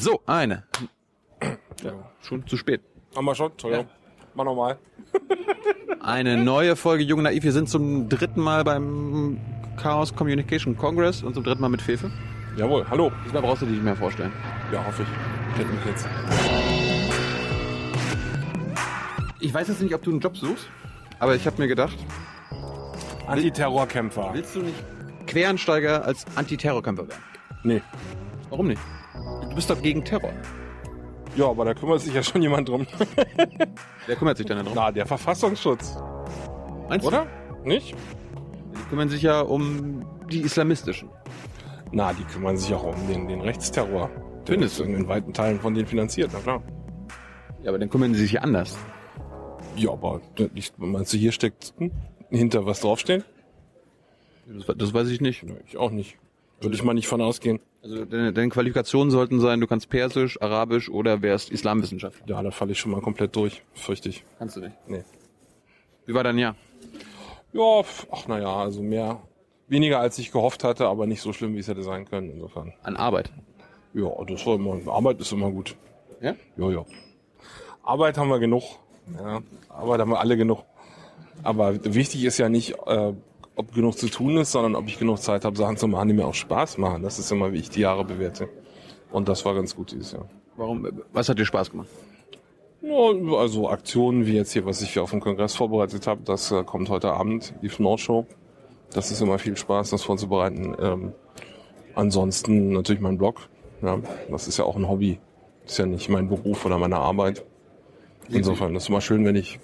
So, eine. Ja, schon zu spät. Haben wir schon? Entschuldigung. Mach nochmal. Eine neue Folge Jung Naiv. Wir sind zum dritten Mal beim Chaos Communication Congress und zum dritten Mal mit Fefe. Jawohl, hallo. Diesmal brauchst du dich nicht mehr vorstellen. Ja, hoffe ich. Kennt mich jetzt. Ich weiß jetzt nicht, ob du einen Job suchst, aber ich habe mir gedacht, Antiterrorkämpfer. willst du nicht Quereinsteiger als Antiterrorkämpfer werden? Nee. Warum nicht? Du bist doch gegen Terror. Ja, aber da kümmert sich ja schon jemand drum. Wer kümmert sich denn darum? Na, der Verfassungsschutz. Meinst Oder? Nicht? Du? Die kümmern sich ja um die islamistischen. Na, die kümmern sich auch um den, den Rechtsterror. Der Findest ist du? in weiten Teilen von denen finanziert, na klar. Ja, aber dann kümmern sie sich ja anders. Ja, aber nicht, meinst du, hier steckt hinter was draufstehen? Das, das weiß ich nicht. Ich auch nicht. Würde ich mal nicht von ausgehen. Also deine, deine Qualifikationen sollten sein, du kannst Persisch, Arabisch oder wärst Islamwissenschaftler. Ja, da falle ich schon mal komplett durch, fürchte ich. Kannst du nicht. Nee. Wie war dein Jahr? Ja, ach naja, also mehr, weniger als ich gehofft hatte, aber nicht so schlimm, wie es hätte sein können, insofern. An Arbeit. Ja, das war immer, Arbeit ist immer gut. Ja? Ja, ja. Arbeit haben wir genug. Ja, Arbeit haben wir alle genug. Aber wichtig ist ja nicht, äh, ob genug zu tun ist, sondern ob ich genug Zeit habe, Sachen zu machen, die mir auch Spaß machen. Das ist immer, wie ich die Jahre bewerte. Und das war ganz gut dieses Jahr. Warum? Was hat dir Spaß gemacht? Ja, also Aktionen wie jetzt hier, was ich hier auf dem Kongress vorbereitet habe, das äh, kommt heute Abend, die North Show. Das ist immer viel Spaß, das vorzubereiten. Ähm, ansonsten natürlich mein Blog. Ja, das ist ja auch ein Hobby. Das ist ja nicht mein Beruf oder meine Arbeit. Insofern, das ist immer schön, wenn ich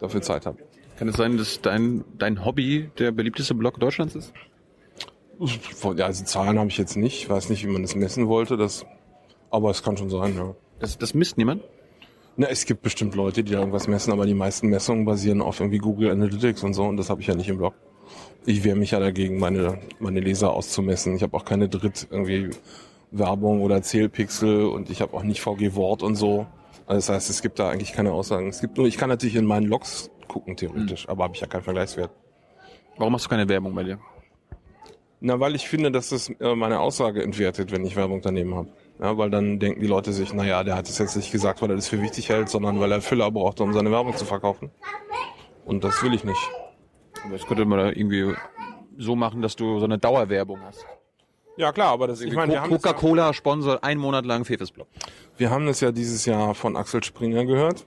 dafür Zeit habe. Kann es sein, dass dein, dein Hobby der beliebteste Blog Deutschlands ist? Ja, also Zahlen habe ich jetzt nicht. Ich weiß nicht, wie man das messen wollte. Das, aber es kann schon sein, ja. Das, das misst niemand? Na, es gibt bestimmt Leute, die da irgendwas messen, aber die meisten Messungen basieren auf irgendwie Google Analytics und so und das habe ich ja nicht im Blog. Ich wehre mich ja dagegen, meine, meine Leser auszumessen. Ich habe auch keine Dritt irgendwie Werbung oder Zählpixel und ich habe auch nicht VG Wort und so. Also das heißt, es gibt da eigentlich keine Aussagen. Es gibt nur, ich kann natürlich in meinen Logs gucken, theoretisch, aber habe ich ja keinen Vergleichswert. Warum machst du keine Werbung bei dir? Na, weil ich finde, dass das äh, meine Aussage entwertet, wenn ich Werbung daneben habe. Ja, weil dann denken die Leute sich, naja, der hat es jetzt nicht gesagt, weil er das für wichtig hält, sondern weil er Füller braucht, um seine Werbung zu verkaufen. Und das will ich nicht. Aber das könnte man da irgendwie so machen, dass du so eine Dauerwerbung hast. Ja klar, aber das, ich meine, das ja, Coca-Cola sponsert einen Monat lang Fefes Blog. wir haben das ja dieses Jahr von Axel Springer gehört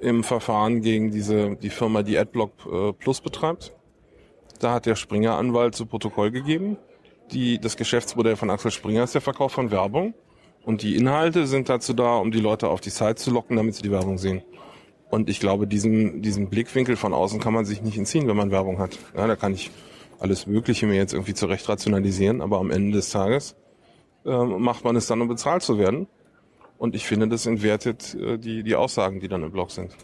im Verfahren gegen diese die Firma, die Adblock äh, Plus betreibt. Da hat der Springer Anwalt zu Protokoll gegeben. Die, das Geschäftsmodell von Axel Springer ist der Verkauf von Werbung. Und die Inhalte sind dazu da, um die Leute auf die Site zu locken, damit sie die Werbung sehen. Und ich glaube, diesen, diesen Blickwinkel von außen kann man sich nicht entziehen, wenn man Werbung hat. Ja, da kann ich alles Mögliche mir jetzt irgendwie zurecht rationalisieren, aber am Ende des Tages ähm, macht man es dann, um bezahlt zu werden. Und ich finde, das entwertet äh, die, die Aussagen, die dann im Blog sind.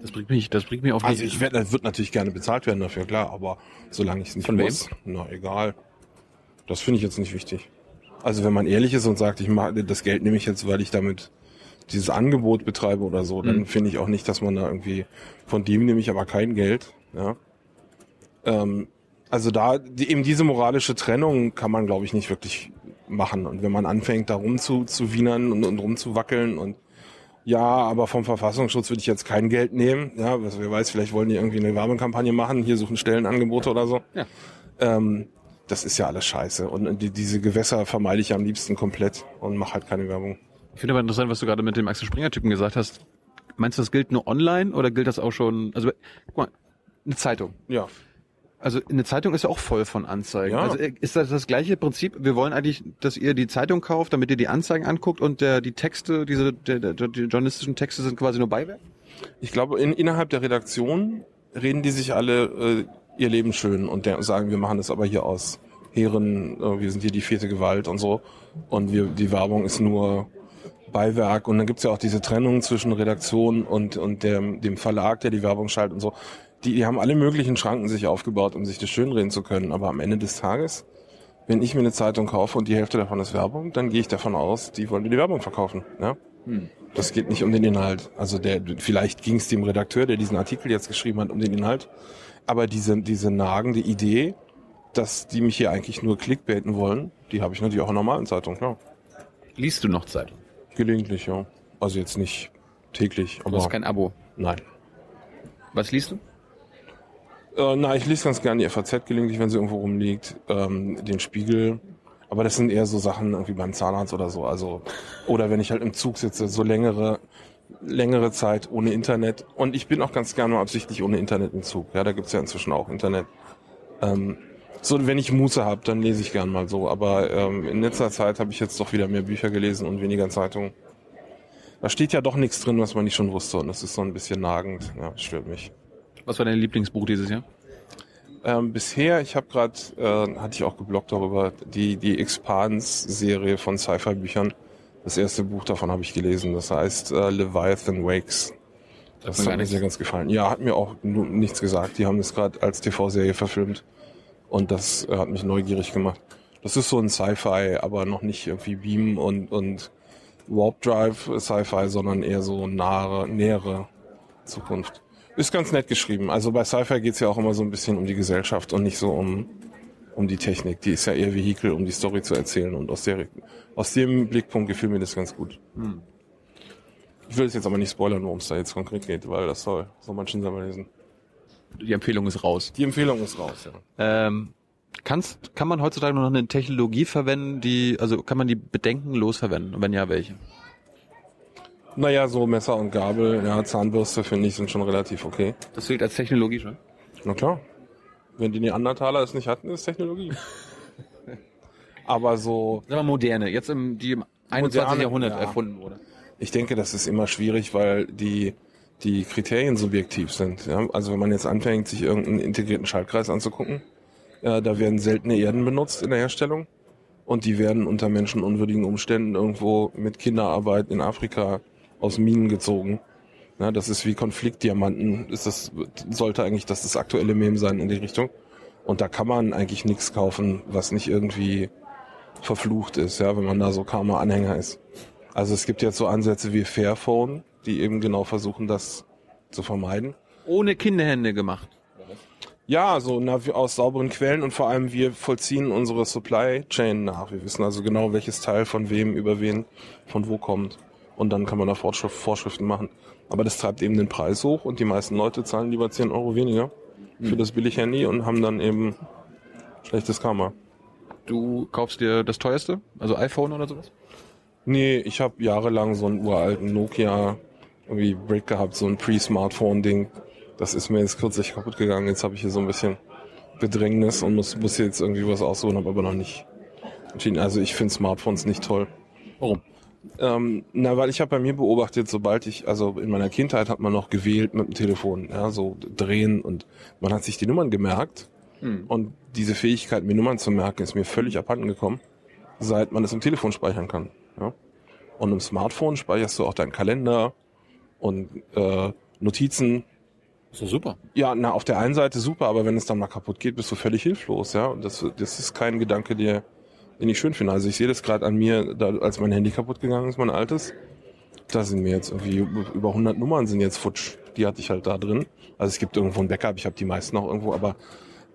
Das bringt mich, das bringt mich auf Also die- ich werde, wird natürlich gerne bezahlt werden dafür, klar, aber solange ich es nicht Von wem? muss, na egal. Das finde ich jetzt nicht wichtig. Also wenn man ehrlich ist und sagt, ich mache das Geld nehme ich jetzt, weil ich damit dieses Angebot betreibe oder so, dann Mhm. finde ich auch nicht, dass man da irgendwie von dem nehme ich aber kein Geld. Ja. Ähm, also da die, eben diese moralische Trennung kann man, glaube ich, nicht wirklich machen. Und wenn man anfängt, da rum zu, zu wienern und, und rumzuwackeln und ja, aber vom Verfassungsschutz würde ich jetzt kein Geld nehmen. Ja, was wer weiß, vielleicht wollen die irgendwie eine Werbekampagne machen, hier suchen Stellenangebote oder so. Ja. Ähm, das ist ja alles scheiße. Und die, diese Gewässer vermeide ich am liebsten komplett und mache halt keine Werbung. Ich finde aber interessant, was du gerade mit dem Axel Springer-Typen gesagt hast. Meinst du, das gilt nur online oder gilt das auch schon? Also, guck mal, eine Zeitung. Ja. Also eine Zeitung ist ja auch voll von Anzeigen. Ja. Also äh, ist das das gleiche Prinzip? Wir wollen eigentlich, dass ihr die Zeitung kauft, damit ihr die Anzeigen anguckt und der, die Texte, diese der, der, die journalistischen Texte sind quasi nur Beiwerk? Ich glaube, in, innerhalb der Redaktion reden die sich alle äh, ihr Leben schön und der, sagen, wir machen das aber hier aus Heeren, äh, wir sind hier die vierte Gewalt und so. Und wir, die Werbung ist nur Beiwerk. Und dann gibt's ja auch diese Trennung zwischen Redaktion und, und dem, dem Verlag, der die Werbung schaltet und so. Die, die haben alle möglichen Schranken sich aufgebaut, um sich das schönreden zu können. Aber am Ende des Tages, wenn ich mir eine Zeitung kaufe und die Hälfte davon ist Werbung, dann gehe ich davon aus, die wollen mir die Werbung verkaufen. Ja? Das geht nicht um den Inhalt. Also der, vielleicht ging es dem Redakteur, der diesen Artikel jetzt geschrieben hat, um den Inhalt. Aber diese, diese nagende Idee, dass die mich hier eigentlich nur clickbaiten wollen, die habe ich natürlich auch in normalen Zeitungen, klar. Liest du noch Zeitung? Gelegentlich, ja. Also jetzt nicht täglich, Du aber hast kein Abo. nein. Was liest du? Äh, na, ich lese ganz gerne die FAZ gelegentlich, wenn sie irgendwo rumliegt, ähm, den Spiegel. Aber das sind eher so Sachen irgendwie beim Zahnarzt oder so. Also oder wenn ich halt im Zug sitze, so längere längere Zeit ohne Internet. Und ich bin auch ganz gerne mal absichtlich ohne Internet im Zug. Ja, da gibt's ja inzwischen auch Internet. Ähm, so, wenn ich Muße habe, dann lese ich gern mal so. Aber ähm, in letzter Zeit habe ich jetzt doch wieder mehr Bücher gelesen und weniger Zeitungen. Da steht ja doch nichts drin, was man nicht schon wusste. Und das ist so ein bisschen nagend. Ja, stört mich. Was war dein Lieblingsbuch dieses Jahr? Ähm, bisher, ich habe gerade, äh, hatte ich auch geblockt darüber, die, die Expans-Serie von Sci-Fi-Büchern. Das erste Buch davon habe ich gelesen. Das heißt äh, Leviathan Wakes. Das mir hat mir nichts. sehr ganz gefallen. Ja, hat mir auch nichts gesagt. Die haben es gerade als TV-Serie verfilmt. Und das äh, hat mich neugierig gemacht. Das ist so ein Sci-Fi, aber noch nicht irgendwie Beam und, und Warp Drive Sci-Fi, sondern eher so nahe, nähere Zukunft. Ist ganz nett geschrieben. Also bei Sci-Fi geht's ja auch immer so ein bisschen um die Gesellschaft und nicht so um, um die Technik. Die ist ja eher Vehikel, um die Story zu erzählen. Und aus, der, aus dem Blickpunkt gefiel mir das ganz gut. Ich will es jetzt aber nicht spoilern, worum es da jetzt konkret geht, weil das soll, soll man schon selber lesen. Die Empfehlung ist raus. Die Empfehlung ist raus, ja. Ähm, kannst, kann man heutzutage noch eine Technologie verwenden, die, also kann man die bedenkenlos verwenden? Und wenn ja, welche? Naja, so Messer und Gabel, ja, Zahnbürste finde ich sind schon relativ okay. Das gilt als Technologie schon. Na klar. Wenn die Neandertaler es nicht hatten, ist Technologie. Aber so, Sagen wir moderne, jetzt im, die im 21. Moderne, Jahrhundert ja. erfunden wurde. ich denke, das ist immer schwierig, weil die, die Kriterien subjektiv sind. Ja? Also wenn man jetzt anfängt, sich irgendeinen integrierten Schaltkreis anzugucken, äh, da werden seltene Erden benutzt in der Herstellung und die werden unter menschenunwürdigen Umständen irgendwo mit Kinderarbeit in Afrika aus Minen gezogen. Ja, das ist wie Konfliktdiamanten. Ist das, sollte eigentlich das, das aktuelle Mem sein in die Richtung. Und da kann man eigentlich nichts kaufen, was nicht irgendwie verflucht ist, ja, wenn man da so Karma-Anhänger ist. Also es gibt jetzt so Ansätze wie Fairphone, die eben genau versuchen, das zu vermeiden. Ohne Kinderhände gemacht. Ja, so na, aus sauberen Quellen und vor allem wir vollziehen unsere Supply Chain nach. Wir wissen also genau, welches Teil von wem über wen von wo kommt. Und dann kann man da Vorschrift, Vorschriften machen. Aber das treibt eben den Preis hoch und die meisten Leute zahlen lieber 10 Euro weniger für das Billig-Handy und haben dann eben schlechtes Karma. Du kaufst dir das teuerste, also iPhone oder sowas? Nee, ich habe jahrelang so einen uralten Nokia irgendwie Brick gehabt, so ein Pre-Smartphone-Ding. Das ist mir jetzt kürzlich kaputt gegangen. Jetzt habe ich hier so ein bisschen Bedrängnis und muss, muss jetzt irgendwie was aussuchen, habe aber noch nicht entschieden. Also ich finde Smartphones nicht toll. Warum? Ähm, na, weil ich habe bei mir beobachtet, sobald ich, also in meiner Kindheit hat man noch gewählt mit dem Telefon, ja, so drehen und man hat sich die Nummern gemerkt Hm. und diese Fähigkeit, mir Nummern zu merken, ist mir völlig abhanden gekommen, seit man es im Telefon speichern kann. Ja? Und im Smartphone speicherst du auch deinen Kalender und äh, Notizen. Ist doch super. Ja, na, auf der einen Seite super, aber wenn es dann mal kaputt geht, bist du völlig hilflos, ja. Und das, das ist kein Gedanke, der, den ich schön finde. Also ich sehe das gerade an mir, da, als mein Handy kaputt gegangen ist, mein altes. Da sind mir jetzt irgendwie über 100 Nummern sind jetzt futsch. Die hatte ich halt da drin. Also es gibt irgendwo ein Backup, ich habe die meisten noch irgendwo, aber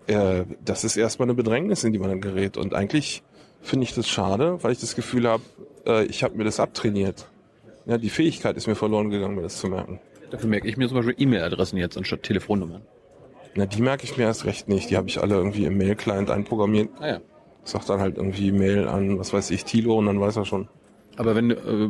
äh, das ist erstmal eine Bedrängnis, in die man dann gerät. Und eigentlich finde ich das schade, weil ich das Gefühl habe, äh, ich habe mir das abtrainiert. Ja, die Fähigkeit ist mir verloren gegangen, mir das zu merken. Dafür merke ich mir zum Beispiel E-Mail-Adressen jetzt anstatt Telefonnummern. Na, die merke ich mir erst recht nicht. Die habe ich alle irgendwie im Mail-Client einprogrammiert. Ah ja. Ich sag dann halt irgendwie Mail an, was weiß ich, Tilo und dann weiß er schon. Aber wenn du, äh,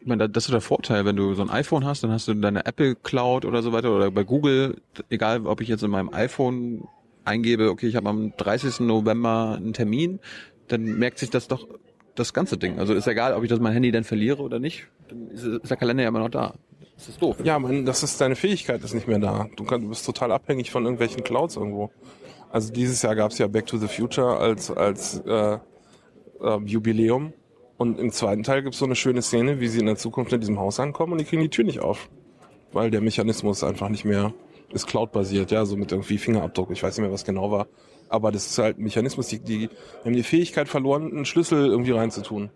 ich meine, das ist der Vorteil, wenn du so ein iPhone hast, dann hast du deine Apple Cloud oder so weiter oder bei Google, egal ob ich jetzt in meinem iPhone eingebe, okay, ich habe am 30. November einen Termin, dann merkt sich das doch das ganze Ding. Also ist egal, ob ich das mein Handy dann verliere oder nicht, dann ist, ist der Kalender ja immer noch da. Das ist doof. Ja, man, das ist deine Fähigkeit ist nicht mehr da. Du, kannst, du bist total abhängig von irgendwelchen Clouds irgendwo. Also dieses Jahr gab es ja Back to the Future als als äh, äh, Jubiläum und im zweiten Teil gibt es so eine schöne Szene, wie sie in der Zukunft in diesem Haus ankommen und die kriegen die Tür nicht auf, weil der Mechanismus einfach nicht mehr ist Cloud-basiert, ja, so mit irgendwie Fingerabdruck. Ich weiß nicht mehr, was genau war, aber das ist halt ein Mechanismus, die, die haben die Fähigkeit verloren, einen Schlüssel irgendwie reinzutun.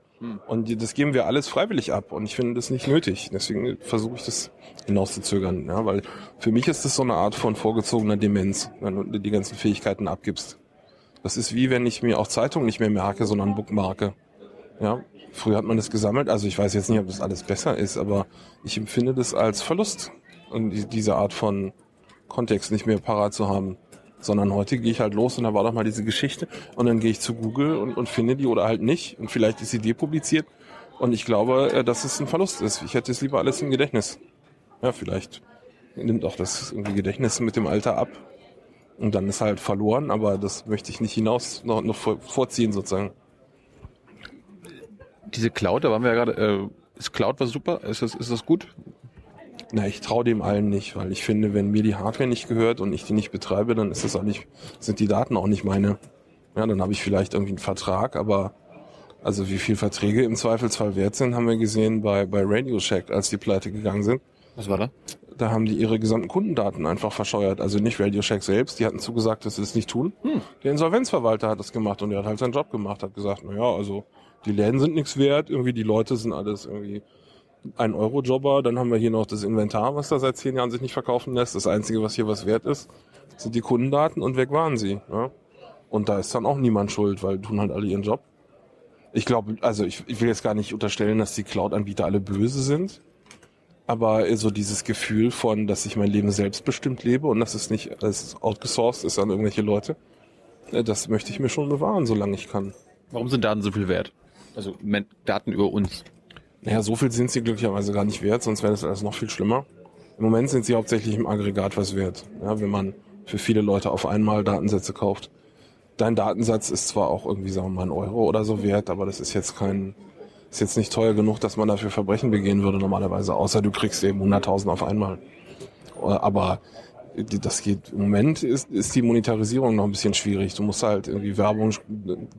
Und die- das geben wir alles freiwillig ab und ich finde das nicht nötig. Deswegen versuche ich das hinauszuzögern, ja, weil für mich ist das so eine Art von vorgezogener Demenz, wenn du die ganzen Fähigkeiten abgibst. Das ist wie wenn ich mir auch Zeitungen nicht mehr merke, sondern bookmarke. Ja, Früher hat man das gesammelt, also ich weiß jetzt nicht, ob das alles besser ist, aber ich empfinde das als Verlust, und die- diese Art von Kontext nicht mehr parat zu haben. Sondern heute gehe ich halt los und da war doch mal diese Geschichte und dann gehe ich zu Google und, und finde die oder halt nicht und vielleicht ist sie depubliziert und ich glaube, äh, dass es ein Verlust ist. Ich hätte es lieber alles im Gedächtnis. Ja, vielleicht nimmt auch das irgendwie Gedächtnis mit dem Alter ab und dann ist halt verloren, aber das möchte ich nicht hinaus noch, noch vor- vorziehen sozusagen. Diese Cloud, da waren wir ja gerade, äh, ist Cloud was super? Ist das, ist das gut? Na, ich traue dem allen nicht, weil ich finde, wenn mir die Hardware nicht gehört und ich die nicht betreibe, dann ist das auch nicht, sind die Daten auch nicht meine. Ja, dann habe ich vielleicht irgendwie einen Vertrag, aber also wie viel Verträge im Zweifelsfall wert sind, haben wir gesehen bei, bei Radio Shack, als die pleite gegangen sind. Was war da? Da haben die ihre gesamten Kundendaten einfach verscheuert. Also nicht Radio Shack selbst, die hatten zugesagt, dass sie das nicht tun. Der Insolvenzverwalter hat das gemacht und der hat halt seinen Job gemacht, hat gesagt, na ja, also die Läden sind nichts wert, irgendwie die Leute sind alles irgendwie ein Euro-Jobber, dann haben wir hier noch das Inventar, was da seit zehn Jahren sich nicht verkaufen lässt. Das Einzige, was hier was wert ist, sind die Kundendaten und weg waren sie. Ja? Und da ist dann auch niemand schuld, weil tun halt alle ihren Job. Ich glaube, also ich, ich will jetzt gar nicht unterstellen, dass die Cloud-Anbieter alle böse sind. Aber so dieses Gefühl von, dass ich mein Leben selbstbestimmt lebe und dass es nicht alles outgesourced ist an irgendwelche Leute, äh, das möchte ich mir schon bewahren, solange ich kann. Warum sind Daten so viel wert? Also Daten über uns. Naja, so viel sind sie glücklicherweise gar nicht wert, sonst wäre das alles noch viel schlimmer. Im Moment sind sie hauptsächlich im Aggregat was wert, ja, wenn man für viele Leute auf einmal Datensätze kauft. Dein Datensatz ist zwar auch irgendwie, sagen wir mal, ein Euro oder so wert, aber das ist jetzt kein, ist jetzt nicht teuer genug, dass man dafür Verbrechen begehen würde normalerweise, außer du kriegst eben 100.000 auf einmal. Aber die- das geht, im Moment ist, ist die Monetarisierung noch ein bisschen schwierig. Du musst halt irgendwie Werbung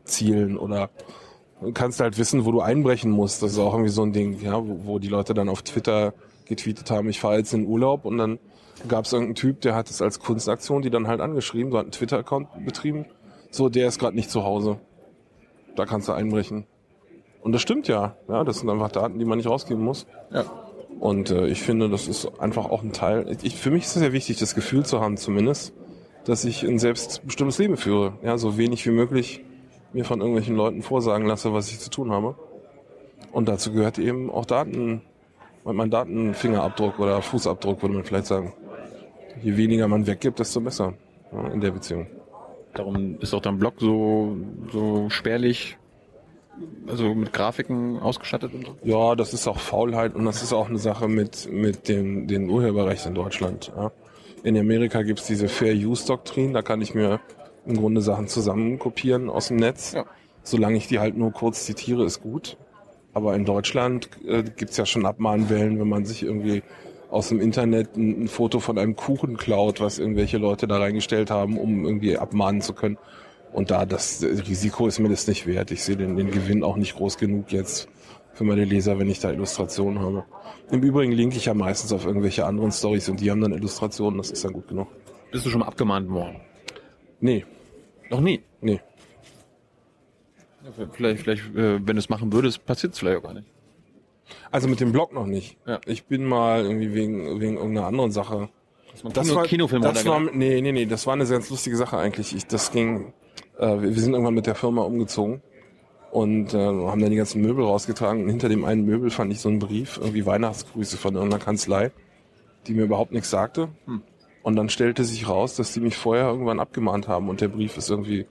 zielen oder kannst halt wissen, wo du einbrechen musst. Das ist auch irgendwie so ein Ding, ja, wo, wo die Leute dann auf Twitter getweetet haben, ich fahre jetzt in Urlaub und dann gab es irgendeinen Typ, der hat es als Kunstaktion, die dann halt angeschrieben, so hat einen Twitter-Account betrieben, so, der ist gerade nicht zu Hause. Da kannst du einbrechen. Und das stimmt ja, ja, das sind einfach Daten, die man nicht rausgeben muss. Ja. Und äh, ich finde, das ist einfach auch ein Teil. Ich, für mich ist es sehr wichtig, das Gefühl zu haben, zumindest, dass ich ein selbstbestimmtes Leben führe. Ja, so wenig wie möglich mir von irgendwelchen Leuten vorsagen lasse, was ich zu tun habe. Und dazu gehört eben auch Daten, mein Datenfingerabdruck oder Fußabdruck, würde man vielleicht sagen. Je weniger man weggibt, desto besser ja, in der Beziehung. Darum ist auch dein Blog so, so spärlich, also mit Grafiken ausgestattet und so. Ja, das ist auch Faulheit und das ist auch eine Sache mit, mit dem, den Urheberrechten in Deutschland. Ja. In Amerika gibt's diese Fair Use Doktrin, da kann ich mir im Grunde Sachen zusammenkopieren aus dem Netz. Ja. Solange ich die halt nur kurz zitiere, ist gut. Aber in Deutschland äh, gibt's ja schon Abmahnwellen, wenn man sich irgendwie aus dem Internet ein, ein Foto von einem Kuchen klaut, was irgendwelche Leute da reingestellt haben, um irgendwie abmahnen zu können. Und da das Risiko ist mir das nicht wert. Ich sehe den, den Gewinn auch nicht groß genug jetzt für meine Leser, wenn ich da Illustrationen habe. Im Übrigen linke ich ja meistens auf irgendwelche anderen Stories und die haben dann Illustrationen, das ist dann gut genug. Bist du schon mal abgemahnt worden? Nee, Noch nie. nee. Vielleicht, vielleicht, äh, wenn du es machen würdest, passiert es vielleicht auch gar nicht. Also mit dem Blog noch nicht. Ja. Ich bin mal irgendwie wegen, wegen irgendeiner anderen Sache. Das war Kinofilm das war, nee, nee, nee, das war eine ganz lustige Sache eigentlich. Ich, das ging, äh, wir, wir sind irgendwann mit der Firma umgezogen und äh, haben dann die ganzen Möbel rausgetragen. Und hinter dem einen Möbel fand ich so einen Brief, irgendwie Weihnachtsgrüße von irgendeiner Kanzlei, die mir überhaupt nichts sagte. Hm. Und dann stellte sich raus, dass die mich vorher irgendwann abgemahnt haben und der Brief ist irgendwie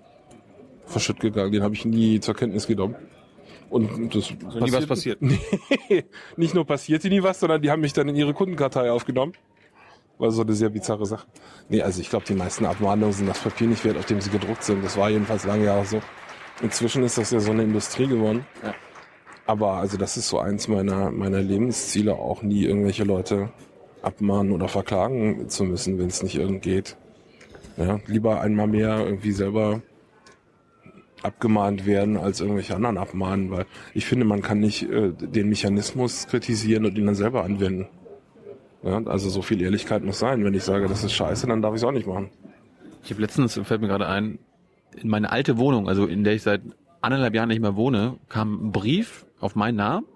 verschütt gegangen. Den habe ich nie zur Kenntnis genommen. Und das Also nie was passiert. Nee, nicht nur passierte nie was, sondern die haben mich dann in ihre Kundenkartei aufgenommen. War so eine sehr bizarre Sache. Nee, also ich glaube, die meisten Abmahnungen sind das Papier nicht wert, auf dem sie gedruckt sind. Das war jedenfalls lange Jahre so. Inzwischen ist das ja so eine Industrie geworden. Ja. Aber also das ist so eins meiner, meiner Lebensziele, auch nie irgendwelche Leute abmahnen oder verklagen zu müssen, wenn es nicht irgend geht. Ja, lieber einmal mehr irgendwie selber abgemahnt werden, als irgendwelche anderen abmahnen, weil ich finde, man kann nicht äh, den Mechanismus kritisieren und ihn dann selber anwenden. Ja, also so viel Ehrlichkeit muss sein. Wenn ich sage, das ist scheiße, dann darf ich es auch nicht machen. Ich habe letztens, fällt mir gerade ein, in meine alte Wohnung, also in der ich seit anderthalb Jahren nicht mehr wohne, kam ein Brief auf meinen Namen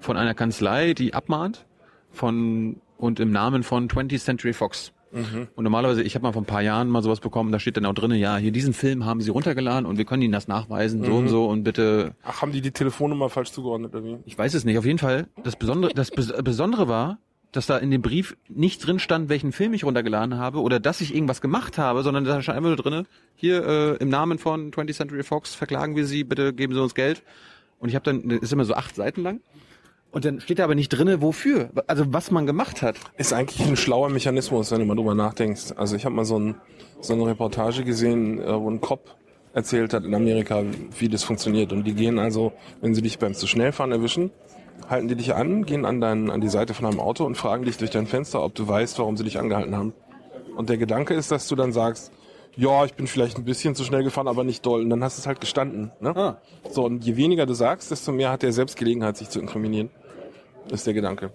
von einer Kanzlei, die abmahnt von und im Namen von 20th Century Fox. Und normalerweise, ich habe mal vor ein paar Jahren mal sowas bekommen, da steht dann auch drinne, ja, hier diesen Film haben sie runtergeladen und wir können ihnen das nachweisen, so und so und bitte Ach, haben die die Telefonnummer falsch zugeordnet oder wie? Ich weiß es nicht. Auf jeden Fall. Das Besondere, das Bes Besondere war, dass da in dem Brief nicht drin stand, welchen Film ich runtergeladen habe oder dass ich irgendwas gemacht habe, sondern da stand einfach nur drinne, hier äh, im Namen von 20th Century Fox verklagen wir Sie, bitte geben Sie uns Geld. Und ich habe dann, ist immer so acht Seiten lang. Und dann steht da aber nicht drinne, wofür. Also was man gemacht hat. Ist eigentlich ein schlauer Mechanismus, wenn du mal drüber nachdenkst. Also ich habe mal so, ein, so eine Reportage gesehen, äh, wo ein Cop erzählt hat in Amerika, wie das funktioniert. Und die gehen also, wenn sie dich beim zu schnell fahren erwischen, halten die dich an, gehen an, dein, an die Seite von einem Auto und fragen dich durch dein Fenster, ob du weißt, warum sie dich angehalten haben. Und der Gedanke ist, dass du dann sagst, ja, ich bin vielleicht ein bisschen zu schnell gefahren, aber nicht doll. Und dann hast du es halt gestanden. Ne? Ah. So, und je weniger du sagst, desto mehr hat er selbst Gelegenheit, sich zu inkriminieren. Ist der Gedanke.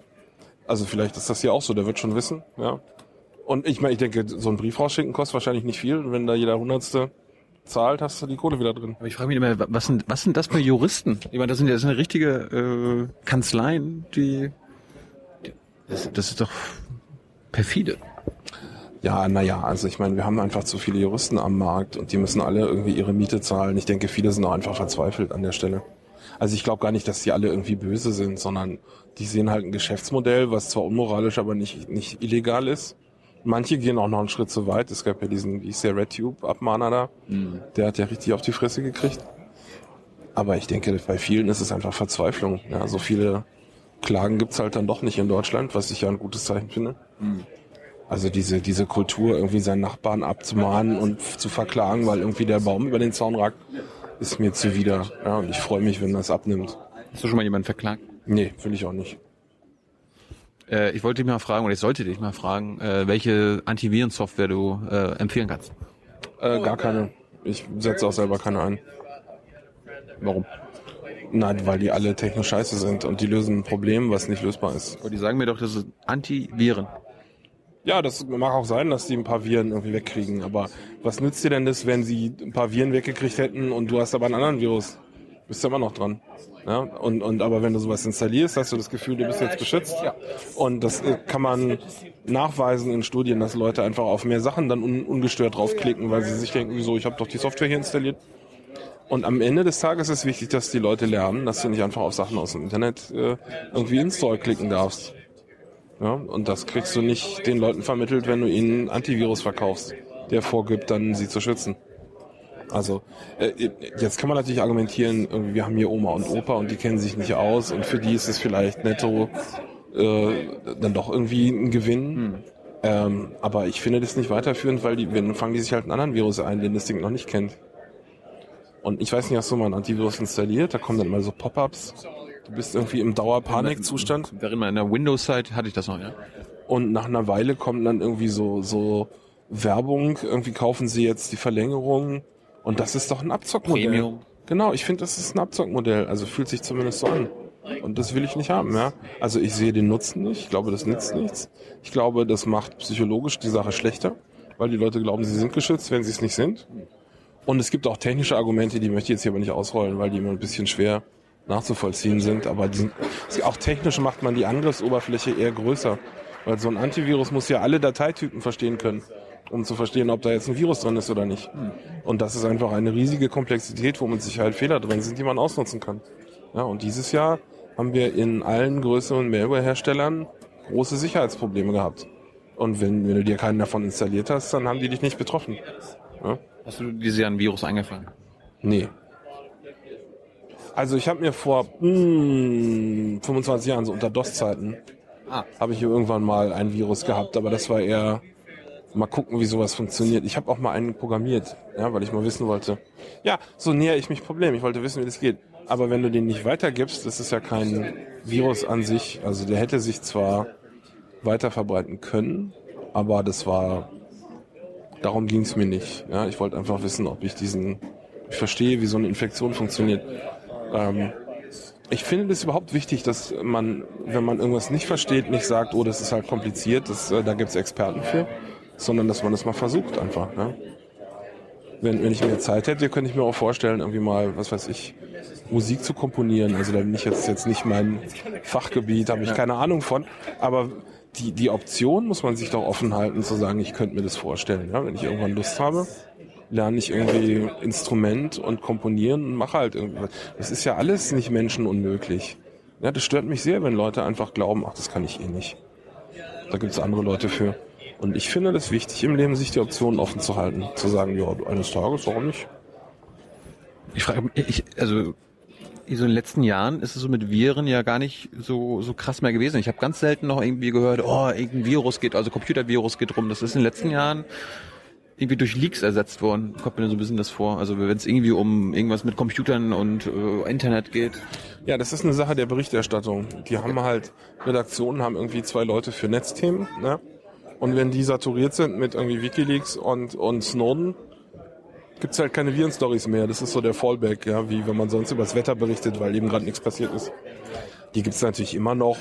Also vielleicht ist das hier auch so, der wird schon wissen, ja. Und ich meine, ich denke, so ein Brief rausschicken kostet wahrscheinlich nicht viel. Und wenn da jeder Hundertste zahlt, hast du die Kohle wieder drin. Aber ich frage mich immer, was sind, was sind das für Juristen? Ich meine, das sind ja das richtige äh, Kanzleien, die, die das, das ist doch perfide. Ja, naja, also ich meine, wir haben einfach zu viele Juristen am Markt und die müssen alle irgendwie ihre Miete zahlen. Ich denke, viele sind auch einfach verzweifelt an der Stelle. Also ich glaube gar nicht, dass die alle irgendwie böse sind, sondern die sehen halt ein Geschäftsmodell, was zwar unmoralisch, aber nicht, nicht illegal ist. Manche gehen auch noch einen Schritt zu weit. Es gab ja diesen, wie ist der RedTube-Abmahner da? Der hat ja richtig auf die Fresse gekriegt. Aber ich denke, bei vielen ist es einfach Verzweiflung. Ja, so viele Klagen gibt's halt dann doch nicht in Deutschland, was ich ja ein gutes Zeichen finde. Also diese, diese Kultur, irgendwie seinen Nachbarn abzumahnen und zu verklagen, weil irgendwie der Baum über den Zaun ragt, ist mir zuwider. Ja, und ich freue mich, wenn das abnimmt. Hast du schon mal jemanden verklagt? Nee, will ich auch nicht. Äh, ich wollte dich mal fragen, oder ich sollte dich mal fragen, äh, welche Antivirensoftware du äh, empfehlen kannst. Äh, gar keine. Ich setze auch selber keine ein. Warum? Nein, weil die alle technisch scheiße sind und die lösen ein Problem, was nicht lösbar ist. Aber die sagen mir doch, das ist Antiviren. Ja, das mag auch sein, dass die ein paar Viren irgendwie wegkriegen. Aber was nützt dir denn das, wenn sie ein paar Viren weggekriegt hätten und du hast aber einen anderen Virus? Bist du immer noch dran. Ja, und, und aber wenn du sowas installierst, hast du das Gefühl, du bist jetzt beschützt. Und das äh, kann man nachweisen in Studien, dass Leute einfach auf mehr Sachen dann un, ungestört draufklicken, weil sie sich denken, wieso, ich habe doch die Software hier installiert. Und am Ende des Tages ist wichtig, dass die Leute lernen, dass du nicht einfach auf Sachen aus dem Internet äh, irgendwie Install klicken darfst. Ja, und das kriegst du nicht den Leuten vermittelt, wenn du ihnen Antivirus verkaufst, der vorgibt, dann sie zu schützen. Also äh, jetzt kann man natürlich argumentieren, wir haben hier Oma und Opa und die kennen sich nicht aus und für die ist es vielleicht netto äh, dann doch irgendwie ein Gewinn. Ähm, aber ich finde das nicht weiterführend, weil die, wenn fangen die sich halt einen anderen Virus ein, den das Ding noch nicht kennt. Und ich weiß nicht, hast du mal ein Antivirus installiert? Da kommen dann immer so Pop-ups. Du bist irgendwie im Dauerpanikzustand. Während mal in der Windows-Zeit hatte ich das noch, ja. Und nach einer Weile kommt dann irgendwie so, so Werbung, irgendwie kaufen sie jetzt die Verlängerung. Und das ist doch ein Abzockmodell. Premium. Genau, ich finde, das ist ein Abzockmodell. Also fühlt sich zumindest so an. Und das will ich nicht haben, ja. Also ich sehe den Nutzen nicht. Ich glaube, das nützt nichts. Ich glaube, das macht psychologisch die Sache schlechter, weil die Leute glauben, sie sind geschützt, wenn sie es nicht sind. Und es gibt auch technische Argumente, die möchte ich jetzt hier aber nicht ausrollen, weil die immer ein bisschen schwer nachzuvollziehen sind. Aber die sind, auch technisch macht man die Angriffsoberfläche eher größer. Weil so ein Antivirus muss ja alle Dateitypen verstehen können, um zu verstehen, ob da jetzt ein Virus drin ist oder nicht. Und das ist einfach eine riesige Komplexität, wo mit Sicherheit Fehler drin sind, die man ausnutzen kann. Ja, und dieses Jahr haben wir in allen größeren Malware-Herstellern große Sicherheitsprobleme gehabt. Und wenn, wenn du dir keinen davon installiert hast, dann haben die dich nicht betroffen. Ja? Hast du dieses Jahr ein Virus eingefangen? Nee. Also ich habe mir vor hm, 25 Jahren, so unter DOS-Zeiten, Ah. habe ich hier irgendwann mal ein Virus gehabt, aber das war eher mal gucken, wie sowas funktioniert. Ich habe auch mal einen programmiert, ja, weil ich mal wissen wollte. Ja, so näher ich mich Problem. Ich wollte wissen, wie das geht. Aber wenn du den nicht weitergibst, das ist ja kein Virus an sich. Also der hätte sich zwar weiter verbreiten können, aber das war darum ging es mir nicht. Ja, ich wollte einfach wissen, ob ich diesen, ich verstehe, wie so eine Infektion funktioniert. Ähm, ich finde das überhaupt wichtig, dass man, wenn man irgendwas nicht versteht, nicht sagt, oh, das ist halt kompliziert, das, äh, da gibt's Experten für, sondern dass man das mal versucht einfach. Ja? Wenn, wenn ich mehr Zeit hätte, könnte ich mir auch vorstellen, irgendwie mal, was weiß ich, Musik zu komponieren. Also da bin ich jetzt, jetzt nicht mein Fachgebiet, habe ich keine Ahnung von. Aber die, die Option muss man sich doch offen halten, zu sagen, ich könnte mir das vorstellen. Ja? Wenn ich irgendwann Lust habe, lerne ich irgendwie Instrument und komponieren und mache halt irgendwas. Das ist ja alles nicht menschenunmöglich. Ja, das stört mich sehr, wenn Leute einfach glauben, ach, das kann ich eh nicht. Da gibt es andere Leute für. Und ich finde das wichtig im Leben, sich die Optionen offen zu halten. Zu sagen, ja, eines Tages, warum nicht? Ich frage mich, also so in den letzten Jahren ist es so mit Viren ja gar nicht so so krass mehr gewesen. Ich habe ganz selten noch irgendwie gehört, oh, irgendein Virus geht, also Computervirus geht rum. Das ist in den letzten Jahren irgendwie durch Leaks ersetzt worden. Kommt mir so ein bisschen das vor. Also wenn es irgendwie um irgendwas mit Computern und äh, Internet geht. Ja, das ist eine Sache der Berichterstattung. Die haben halt, Redaktionen haben irgendwie zwei Leute für Netzthemen, ne? Und wenn die saturiert sind mit irgendwie Wikileaks und, und Snowden, gibt's halt keine Viren-Stories mehr. Das ist so der Fallback, ja, wie wenn man sonst über das Wetter berichtet, weil eben gerade nichts passiert ist. Die gibt's natürlich immer noch.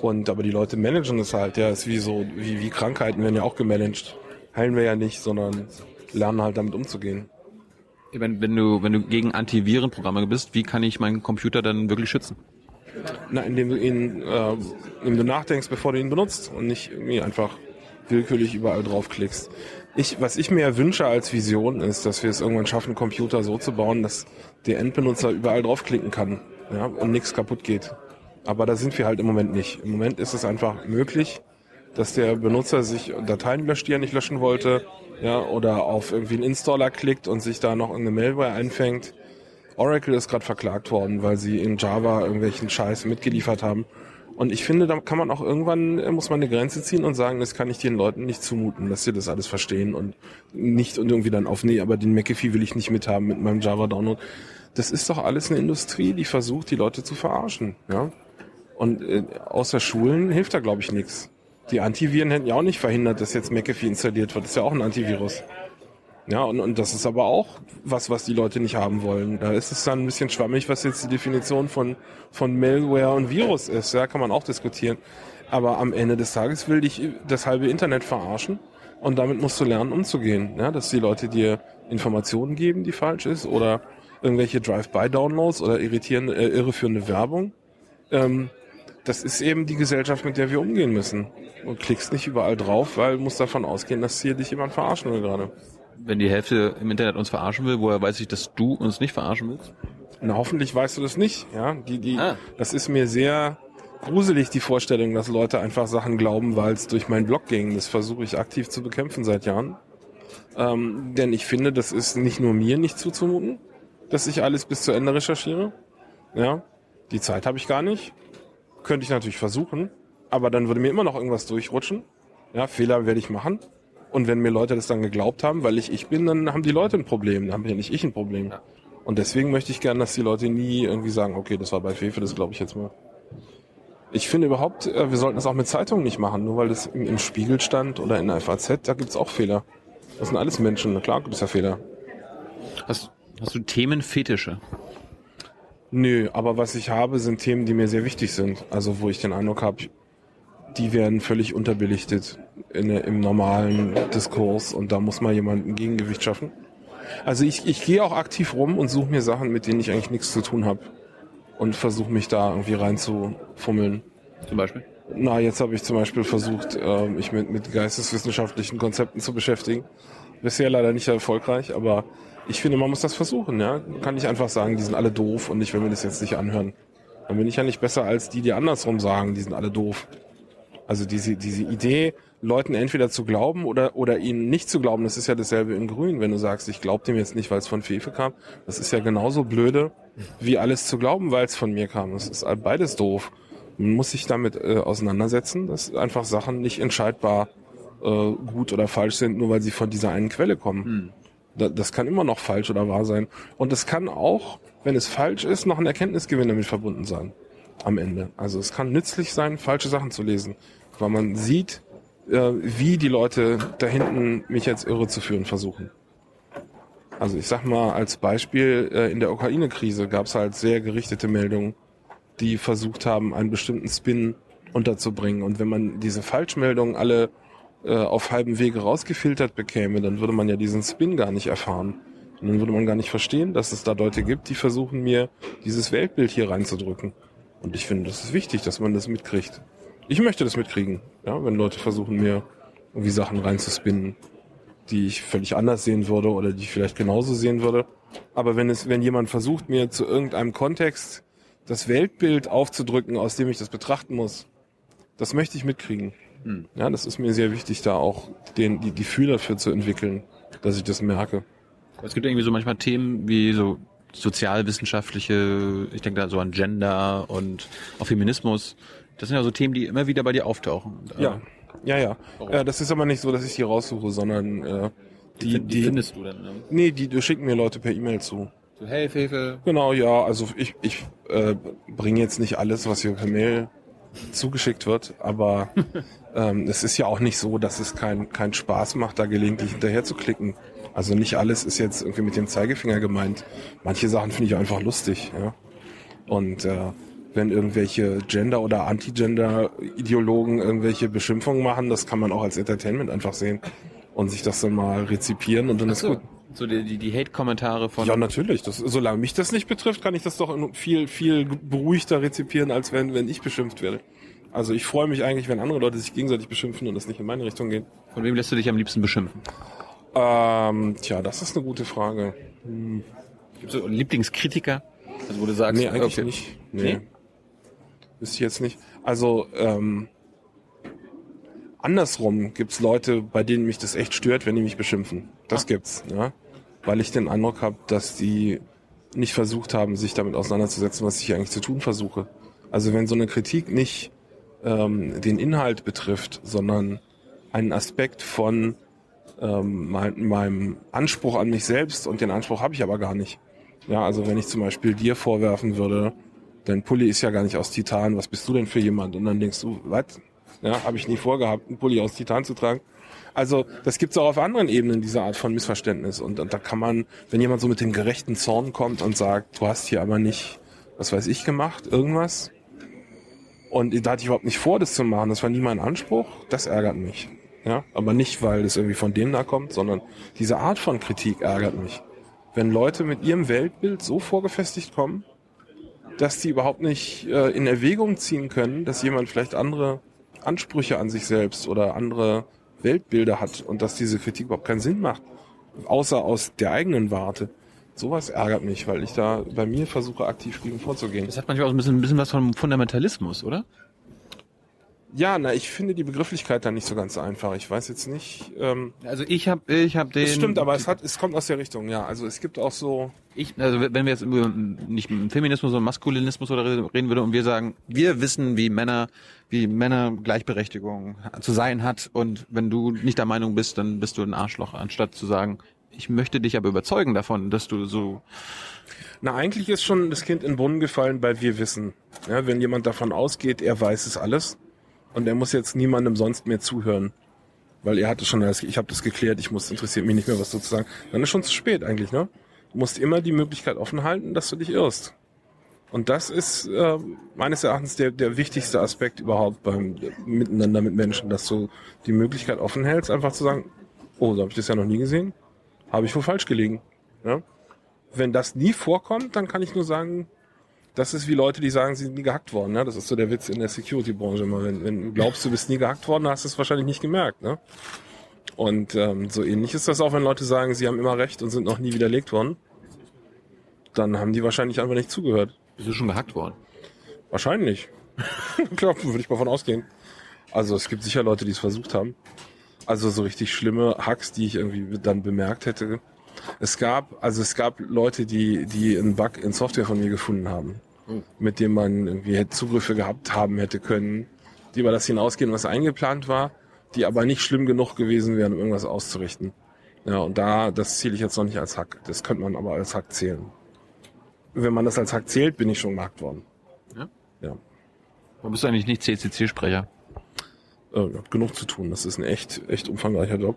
Und aber die Leute managen es halt, ja, ist wie so, wie, wie Krankheiten werden ja auch gemanagt. Heilen wir ja nicht, sondern lernen halt damit umzugehen. Wenn, wenn du, wenn du gegen Antivirenprogramme bist, wie kann ich meinen Computer dann wirklich schützen? Na, indem du ihn, äh, indem du nachdenkst, bevor du ihn benutzt und nicht irgendwie einfach willkürlich überall draufklickst. Ich, was ich mir wünsche als Vision ist, dass wir es irgendwann schaffen, Computer so zu bauen, dass der Endbenutzer überall draufklicken kann ja, und nichts kaputt geht. Aber da sind wir halt im Moment nicht. Im Moment ist es einfach möglich, dass der Benutzer sich Dateien löscht, die er nicht löschen wollte, ja, oder auf irgendwie einen Installer klickt und sich da noch irgendeine Malware einfängt. Oracle ist gerade verklagt worden, weil sie in Java irgendwelchen Scheiß mitgeliefert haben. Und ich finde, da kann man auch irgendwann, muss man eine Grenze ziehen und sagen, das kann ich den Leuten nicht zumuten, dass sie das alles verstehen und nicht und irgendwie dann auf, nee, aber den McAfee will ich nicht mithaben mit meinem Java-Download. Das ist doch alles eine Industrie, die versucht, die Leute zu verarschen, ja. Und äh, außer Schulen hilft da, glaube ich, nichts. Die Antiviren hätten ja auch nicht verhindert, dass jetzt McAfee installiert wird. Das ist ja auch ein Antivirus. Ja, und, und das ist aber auch was, was die Leute nicht haben wollen. Da ist es dann ein bisschen schwammig, was jetzt die Definition von, von Malware und Virus ist. Ja, kann man auch diskutieren. Aber am Ende des Tages will dich das halbe Internet verarschen. Und damit musst du lernen, umzugehen. Ja, dass die Leute dir Informationen geben, die falsch ist, oder irgendwelche Drive-by-Downloads oder irritierende, äh, irreführende Werbung. Ähm, das ist eben die Gesellschaft, mit der wir umgehen müssen. Und klickst nicht überall drauf, weil du musst davon ausgehen, dass hier dich jemand verarschen will gerade. Wenn die Hälfte im Internet uns verarschen will, woher weiß ich, dass du uns nicht verarschen willst? Na, hoffentlich weißt du das nicht. Ja, die, die, ah. das ist mir sehr gruselig, die Vorstellung, dass Leute einfach Sachen glauben, weil es durch meinen Blog ging. Das versuche ich aktiv zu bekämpfen seit Jahren. Ähm, denn ich finde, das ist nicht nur mir nicht zuzumuten, dass ich alles bis zu Ende recherchiere. Ja, die Zeit habe ich gar nicht. Könnte ich natürlich versuchen, aber dann würde mir immer noch irgendwas durchrutschen. Ja, Fehler werde ich machen. Und wenn mir Leute das dann geglaubt haben, weil ich ich bin, dann haben die Leute ein Problem. Dann haben ja nicht ich ein Problem. Ja. Und deswegen möchte ich gerne, dass die Leute nie irgendwie sagen, okay, das war bei Fefe, das glaube ich jetzt mal. Ich finde überhaupt, äh, wir sollten das auch mit Zeitungen nicht machen, nur weil das im Spiegel stand oder in der FAZ, da gibt's auch Fehler. Das sind alles Menschen, na klar gibt es ja Fehler. Hast, hast du Themenfetische? Nö, aber was ich habe, sind Themen, die mir sehr wichtig sind. Also wo ich den Eindruck habe, die werden völlig unterbelichtet in, im normalen Diskurs und da muss mal jemand ein Gegengewicht schaffen. Also ich, ich gehe auch aktiv rum und suche mir Sachen, mit denen ich eigentlich nichts zu tun habe und versuche mich da irgendwie reinzufummeln. Zum Beispiel? Na, jetzt habe ich zum Beispiel versucht, äh, mich mit, mit geisteswissenschaftlichen Konzepten zu beschäftigen. Bisher leider nicht erfolgreich, aber ich finde, man muss das versuchen, ja. Kann nicht einfach sagen, die sind alle doof und ich will mir das jetzt nicht anhören. Dann bin ich ja nicht besser als die, die andersrum sagen, die sind alle doof. Also diese, diese Idee, Leuten entweder zu glauben oder, oder ihnen nicht zu glauben, das ist ja dasselbe in Grün. Wenn du sagst, ich glaube dem jetzt nicht, weil es von Fefe kam, das ist ja genauso blöde, wie alles zu glauben, weil es von mir kam. Das ist beides doof. Man muss sich damit äh, auseinandersetzen, dass einfach Sachen nicht entscheidbar äh, gut oder falsch sind, nur weil sie von dieser einen Quelle kommen. Hm. Das kann immer noch falsch oder wahr sein. Und es kann auch, wenn es falsch ist, noch ein Erkenntnisgewinn damit verbunden sein. Am Ende. Also es kann nützlich sein, falsche Sachen zu lesen. Weil man sieht, äh, wie die Leute da hinten mich jetzt irre zu führen versuchen. Also ich sag mal als Beispiel, äh, in der Ukraine-Krise gab es halt sehr gerichtete Meldungen, die versucht haben, einen bestimmten Spin unterzubringen. Und wenn man diese Falschmeldungen alle äh, auf halbem Wege rausgefiltert bekäme, dann würde man ja diesen Spin gar nicht erfahren. Und dann würde man gar nicht verstehen, dass es da Leute gibt, die versuchen mir dieses Weltbild hier reinzudrücken. Und ich finde, das ist wichtig, dass man das mitkriegt. ich möchte das mitkriegen, ja, wenn Leute versuchen, mir irgendwie Sachen reinzuspinnen, die ich völlig anders sehen würde oder die ich vielleicht genauso sehen würde. Aber wenn es, wenn jemand versucht, mir zu irgendeinem Kontext das Weltbild aufzudrücken, aus dem ich das betrachten muss, das möchte ich mitkriegen. Hm. Ja, das ist mir sehr wichtig, da auch den, die Gefühle dafür zu entwickeln, dass ich das merke. Es gibt irgendwie so manchmal Themen wie so sozialwissenschaftliche, ich denke da so an Gender und auch Feminismus. Das sind ja so Themen, die immer wieder bei dir auftauchen. Ja, ja, ja. ja das ist aber nicht so, dass ich die raussuche, sondern äh, die, die, die findest du dann? Ne? Nee, die, die schicken mir Leute per E-Mail zu. So, hey, Fefe. Genau, ja. Also ich, ich äh, bringe jetzt nicht alles, was hier per Mail zugeschickt wird, aber ähm, es ist ja auch nicht so, dass es keinen kein Spaß macht, da gelegentlich hinterher zu klicken. Also nicht alles ist jetzt irgendwie mit dem Zeigefinger gemeint. Manche Sachen finde ich einfach lustig, ja. Und äh, wenn irgendwelche Gender- oder Anti-Gender-Ideologen irgendwelche Beschimpfungen machen, das kann man auch als Entertainment einfach sehen und sich das dann mal rezipieren und dann Ach ist gut. So die, die Hate-Kommentare von. Ja, natürlich. Das, solange mich das nicht betrifft, kann ich das doch viel, viel beruhigter rezipieren, als wenn, wenn ich beschimpft werde. Also ich freue mich eigentlich, wenn andere Leute sich gegenseitig beschimpfen und das nicht in meine Richtung geht. Von wem lässt du dich am liebsten beschimpfen? Ähm, tja, das ist eine gute Frage. Hm. Gibt es so Lieblingskritiker? Also wo du sagst, nee, eigentlich okay. nicht. Nee. nee. Wüsste ich jetzt nicht. Also, ähm, andersrum gibt's Leute, bei denen mich das echt stört, wenn die mich beschimpfen. Das ah. gibt's, ja. Weil ich den Eindruck habe, dass die nicht versucht haben, sich damit auseinanderzusetzen, was ich eigentlich zu tun versuche. Also wenn so eine Kritik nicht ähm, den Inhalt betrifft, sondern einen Aspekt von ähm, mein, meinem Anspruch an mich selbst und den Anspruch habe ich aber gar nicht. Ja, also wenn ich zum Beispiel dir vorwerfen würde, dein Pulli ist ja gar nicht aus Titan, was bist du denn für jemand? Und dann denkst du, was? Ja, habe ich nie vorgehabt, einen Pulli aus Titan zu tragen. Also das gibt's auch auf anderen Ebenen, diese Art von Missverständnis. Und, und da kann man, wenn jemand so mit dem gerechten Zorn kommt und sagt, du hast hier aber nicht, was weiß ich, gemacht, irgendwas. Und da hatte ich überhaupt nicht vor, das zu machen. Das war nie mein Anspruch. Das ärgert mich. Ja, aber nicht, weil es irgendwie von denen da kommt, sondern diese Art von Kritik ärgert mich. Wenn Leute mit ihrem Weltbild so vorgefestigt kommen, dass die überhaupt nicht äh, in Erwägung ziehen können, dass jemand vielleicht andere Ansprüche an sich selbst oder andere Weltbilder hat und dass diese Kritik überhaupt keinen Sinn macht, außer aus der eigenen Warte. Sowas ärgert mich, weil ich da bei mir versuche, aktiv gegen vorzugehen. Das hat manchmal auch ein bisschen, ein bisschen was von Fundamentalismus, oder? Ja, na, ich finde die Begrifflichkeit da nicht so ganz einfach. Ich weiß jetzt nicht. Ähm, also ich habe, ich habe den. Das stimmt, aber es hat, es kommt aus der Richtung. Ja, also es gibt auch so. Ich, also wenn wir jetzt über nicht Feminismus, sondern Maskulinismus oder reden würde und wir sagen, wir wissen, wie Männer, wie Männer Gleichberechtigung zu sein hat und wenn du nicht der Meinung bist, dann bist du ein Arschloch, anstatt zu sagen, ich möchte dich aber überzeugen davon, dass du so. Na, eigentlich ist schon das Kind in den Brunnen gefallen, weil wir wissen. Ja, wenn jemand davon ausgeht, er weiß es alles und er muss jetzt niemandem sonst mehr zuhören, weil er hatte schon, ich habe das geklärt, ich muss interessiert mich nicht mehr, was sozusagen. Dann ist schon zu spät eigentlich, ne? Du musst immer die Möglichkeit offen halten, dass du dich irrst. Und das ist äh, meines Erachtens der, der wichtigste Aspekt überhaupt beim Miteinander mit Menschen, dass du die Möglichkeit offen hältst, einfach zu sagen, oh, so habe ich das ja noch nie gesehen, habe ich wohl falsch gelegen. Ja? Wenn das nie vorkommt, dann kann ich nur sagen, das ist wie Leute, die sagen, sie sind nie gehackt worden. Ne? Das ist so der Witz in der Security-Branche immer. Wenn, wenn du glaubst, du bist nie gehackt worden, hast du es wahrscheinlich nicht gemerkt. Ne? Und ähm, so ähnlich ist das auch, wenn Leute sagen, sie haben immer recht und sind noch nie widerlegt worden. Dann haben die wahrscheinlich einfach nicht zugehört. Bist du schon gehackt worden? Wahrscheinlich. Klar, würde ich mal von ausgehen. Also es gibt sicher Leute, die es versucht haben. Also so richtig schlimme Hacks, die ich irgendwie dann bemerkt hätte, es gab, also es gab Leute, die, die einen Bug in Software von mir gefunden haben, mhm. mit dem man irgendwie Zugriffe gehabt haben hätte können, die über das hinausgehen, was eingeplant war, die aber nicht schlimm genug gewesen wären, um irgendwas auszurichten. Ja, und da, das zähle ich jetzt noch nicht als Hack. Das könnte man aber als Hack zählen. Wenn man das als Hack zählt, bin ich schon gemacht worden. Ja? Ja. Warum bist du eigentlich nicht CCC-Sprecher? Äh, genug zu tun. Das ist ein echt, echt umfangreicher Job.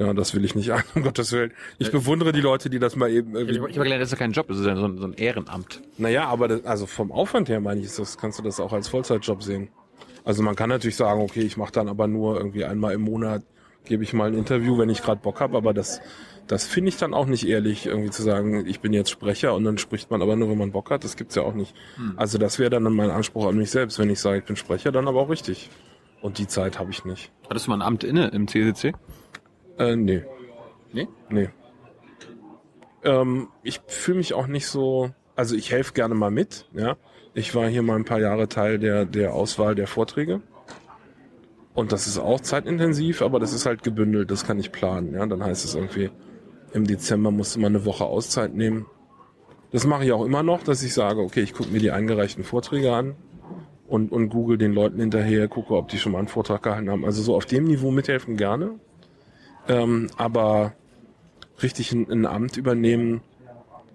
Ja, das will ich nicht an, um Gottes Willen. Ich äh, bewundere die Leute, die das mal eben irgendwie... Ich habe gelernt, das ist ja kein Job, das ist ja so ein, so ein Ehrenamt. Naja, aber das, also vom Aufwand her meine ich, das, kannst du das auch als Vollzeitjob sehen. Also man kann natürlich sagen, okay, ich mache dann aber nur irgendwie einmal im Monat gebe ich mal ein Interview, wenn ich gerade Bock habe, aber das, das finde ich dann auch nicht ehrlich, irgendwie zu sagen, ich bin jetzt Sprecher und dann spricht man aber nur, wenn man Bock hat. Das gibt's ja auch nicht. Hm. Also das wäre dann mein Anspruch an mich selbst. Wenn ich sage, ich bin Sprecher, dann aber auch richtig. Und die Zeit habe ich nicht. Hattest du mal ein Amt inne im CCC? Äh, nee. Nee? Nee. Ähm, ich fühle mich auch nicht so, also ich helfe gerne mal mit, ja. Ich war hier mal ein paar Jahre Teil der, der Auswahl der Vorträge. Und das ist auch zeitintensiv, aber das ist halt gebündelt, das kann ich planen, ja. Dann heißt es irgendwie, im Dezember musste man eine Woche Auszeit nehmen. Das mache ich auch immer noch, dass ich sage, okay, ich gucke mir die eingereichten Vorträge an und, und google den Leuten hinterher, gucke, ob die schon mal einen Vortrag gehalten haben. Also so auf dem Niveau mithelfen gerne. Ähm, aber richtig ein, ein Amt übernehmen,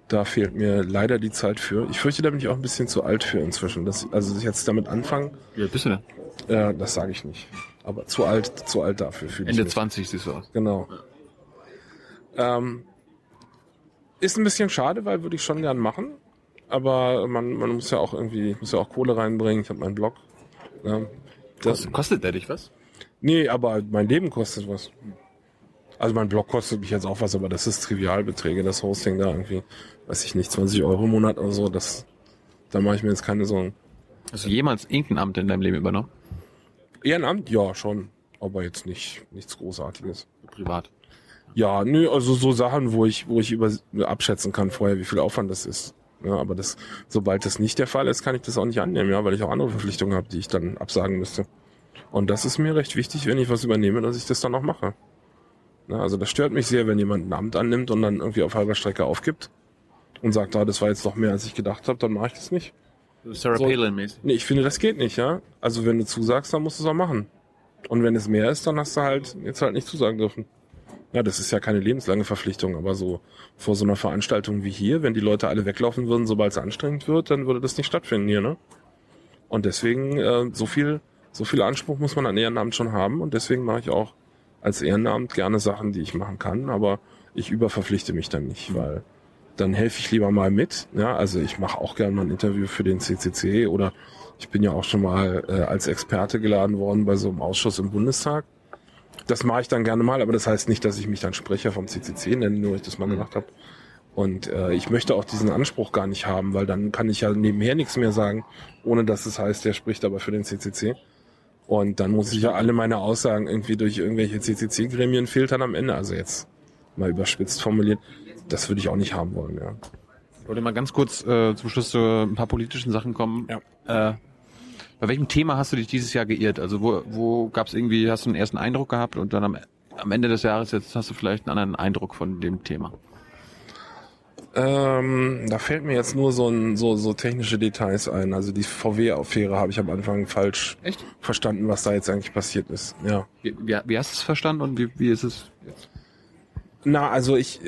da fehlt mir leider die Zeit für. Ich fürchte, da bin ich auch ein bisschen zu alt für inzwischen. Das, also jetzt damit anfangen. Alt bist du denn? Äh, das sage ich nicht. Aber zu alt, zu alt dafür. Ende ich Ende 20 siehst du aus. Genau. Ja. Ähm, ist ein bisschen schade, weil würde ich schon gern machen. Aber man, man muss ja auch irgendwie, muss ja auch Kohle reinbringen. Ich habe meinen Blog. Ja, kostet, kostet der dich was? Nee, aber mein Leben kostet was. Also mein Blog kostet mich jetzt auch was, aber das ist Trivialbeträge, das Hosting da irgendwie, weiß ich nicht, 20 Euro im Monat oder so, das, da mache ich mir jetzt keine Sorgen. Hast du jemals irgendein Amt in deinem Leben übernommen? Ehrenamt? Ja, schon. Aber jetzt nicht, nichts Großartiges. Privat? Ja, nö, also so Sachen, wo ich, wo ich über, abschätzen kann vorher, wie viel Aufwand das ist. Ja, aber das, sobald das nicht der Fall ist, kann ich das auch nicht annehmen, ja, weil ich auch andere Verpflichtungen habe, die ich dann absagen müsste. Und das ist mir recht wichtig, wenn ich was übernehme, dass ich das dann auch mache. Ja, also das stört mich sehr, wenn jemand ein Amt annimmt und dann irgendwie auf halber Strecke aufgibt und sagt, ah, das war jetzt doch mehr, als ich gedacht habe, dann mache ich das nicht. Sarah so, Palin-mäßig. Nee, ich finde, das geht nicht, ja. Also wenn du zusagst, dann musst du es auch machen. Und wenn es mehr ist, dann hast du halt jetzt halt nicht zusagen dürfen. Ja, das ist ja keine lebenslange Verpflichtung, aber so vor so einer Veranstaltung wie hier, wenn die Leute alle weglaufen würden, sobald es anstrengend wird, dann würde das nicht stattfinden hier, ne? Und deswegen, äh, so viel, so viel Anspruch muss man an Ehrenamt schon haben und deswegen mache ich auch als Ehrenamt gerne Sachen, die ich machen kann, aber ich überverpflichte mich dann nicht, weil dann helfe ich lieber mal mit. Ja, also ich mache auch gerne mal ein Interview für den CCC oder ich bin ja auch schon mal äh, als Experte geladen worden bei so einem Ausschuss im Bundestag. Das mache ich dann gerne mal, aber das heißt nicht, dass ich mich dann Sprecher vom CCC nenne, nur ich das mal gemacht habe. Und äh, ich möchte auch diesen Anspruch gar nicht haben, weil dann kann ich ja nebenher nichts mehr sagen, ohne dass es heißt, der spricht aber für den CCC. Und dann muss ich ja alle meine Aussagen irgendwie durch irgendwelche CCC-Gremien filtern am Ende. Also jetzt mal überspitzt formuliert. Das würde ich auch nicht haben wollen, ja. Ich wollte mal ganz kurz äh, zum Schluss zu ein paar politischen Sachen kommen. Ja. Äh, bei welchem Thema hast du dich dieses Jahr geirrt? Also wo, wo gab es irgendwie, hast du einen ersten Eindruck gehabt und dann am, am Ende des Jahres jetzt hast du vielleicht einen anderen Eindruck von dem Thema? Ähm, da fällt mir jetzt nur so, ein, so, so technische Details ein. Also die VW-Affäre habe ich am Anfang falsch Echt? verstanden, was da jetzt eigentlich passiert ist. Ja. Wie, wie, wie hast du es verstanden und wie, wie ist es jetzt? Na, also ich,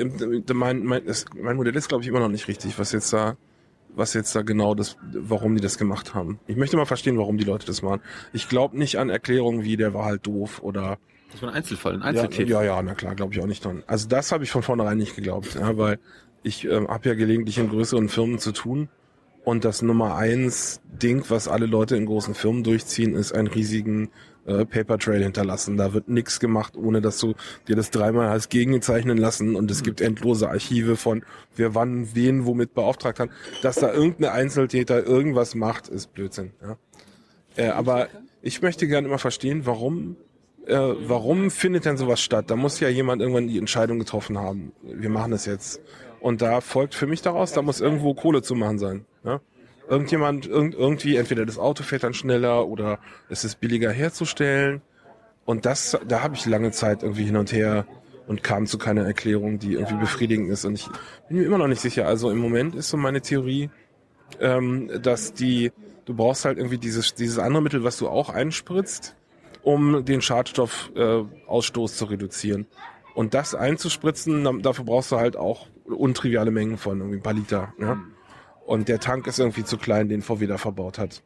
mein, mein, mein Modell ist, glaube ich, immer noch nicht richtig, was jetzt da, was jetzt da genau das, warum die das gemacht haben. Ich möchte mal verstehen, warum die Leute das machen. Ich glaube nicht an Erklärungen wie, der war halt doof oder. Das war ein Einzelfall, ein Einzeltäter. Ja, ja, ja, na klar, glaube ich auch nicht dran. Also das habe ich von vornherein nicht geglaubt, ja, weil ich ähm, habe ja gelegentlich in größeren Firmen zu tun und das Nummer eins Ding, was alle Leute in großen Firmen durchziehen, ist einen riesigen äh, Paper Trail hinterlassen. Da wird nichts gemacht, ohne dass du dir das dreimal hast gegengezeichnen lassen und es mhm. gibt endlose Archive von wer wann wen womit beauftragt hat. Dass da irgendein Einzeltäter irgendwas macht, ist Blödsinn. Ja? Äh, aber ich möchte gerne immer verstehen, warum äh, warum findet denn sowas statt? Da muss ja jemand irgendwann die Entscheidung getroffen haben. Wir machen das jetzt. Und da folgt für mich daraus, da muss irgendwo Kohle zu machen sein. Ja? Irgendjemand, irgend, irgendwie, entweder das Auto fährt dann schneller oder es ist billiger herzustellen. Und das, da habe ich lange Zeit irgendwie hin und her und kam zu keiner Erklärung, die irgendwie befriedigend ist. Und ich bin mir immer noch nicht sicher. Also im Moment ist so meine Theorie, ähm, dass die, du brauchst halt irgendwie dieses, dieses andere Mittel, was du auch einspritzt, um den Schadstoffausstoß äh, zu reduzieren. Und das einzuspritzen, dafür brauchst du halt auch untriviale Mengen von irgendwie ein paar Liter. Ne? Und der Tank ist irgendwie zu klein, den VW da verbaut hat.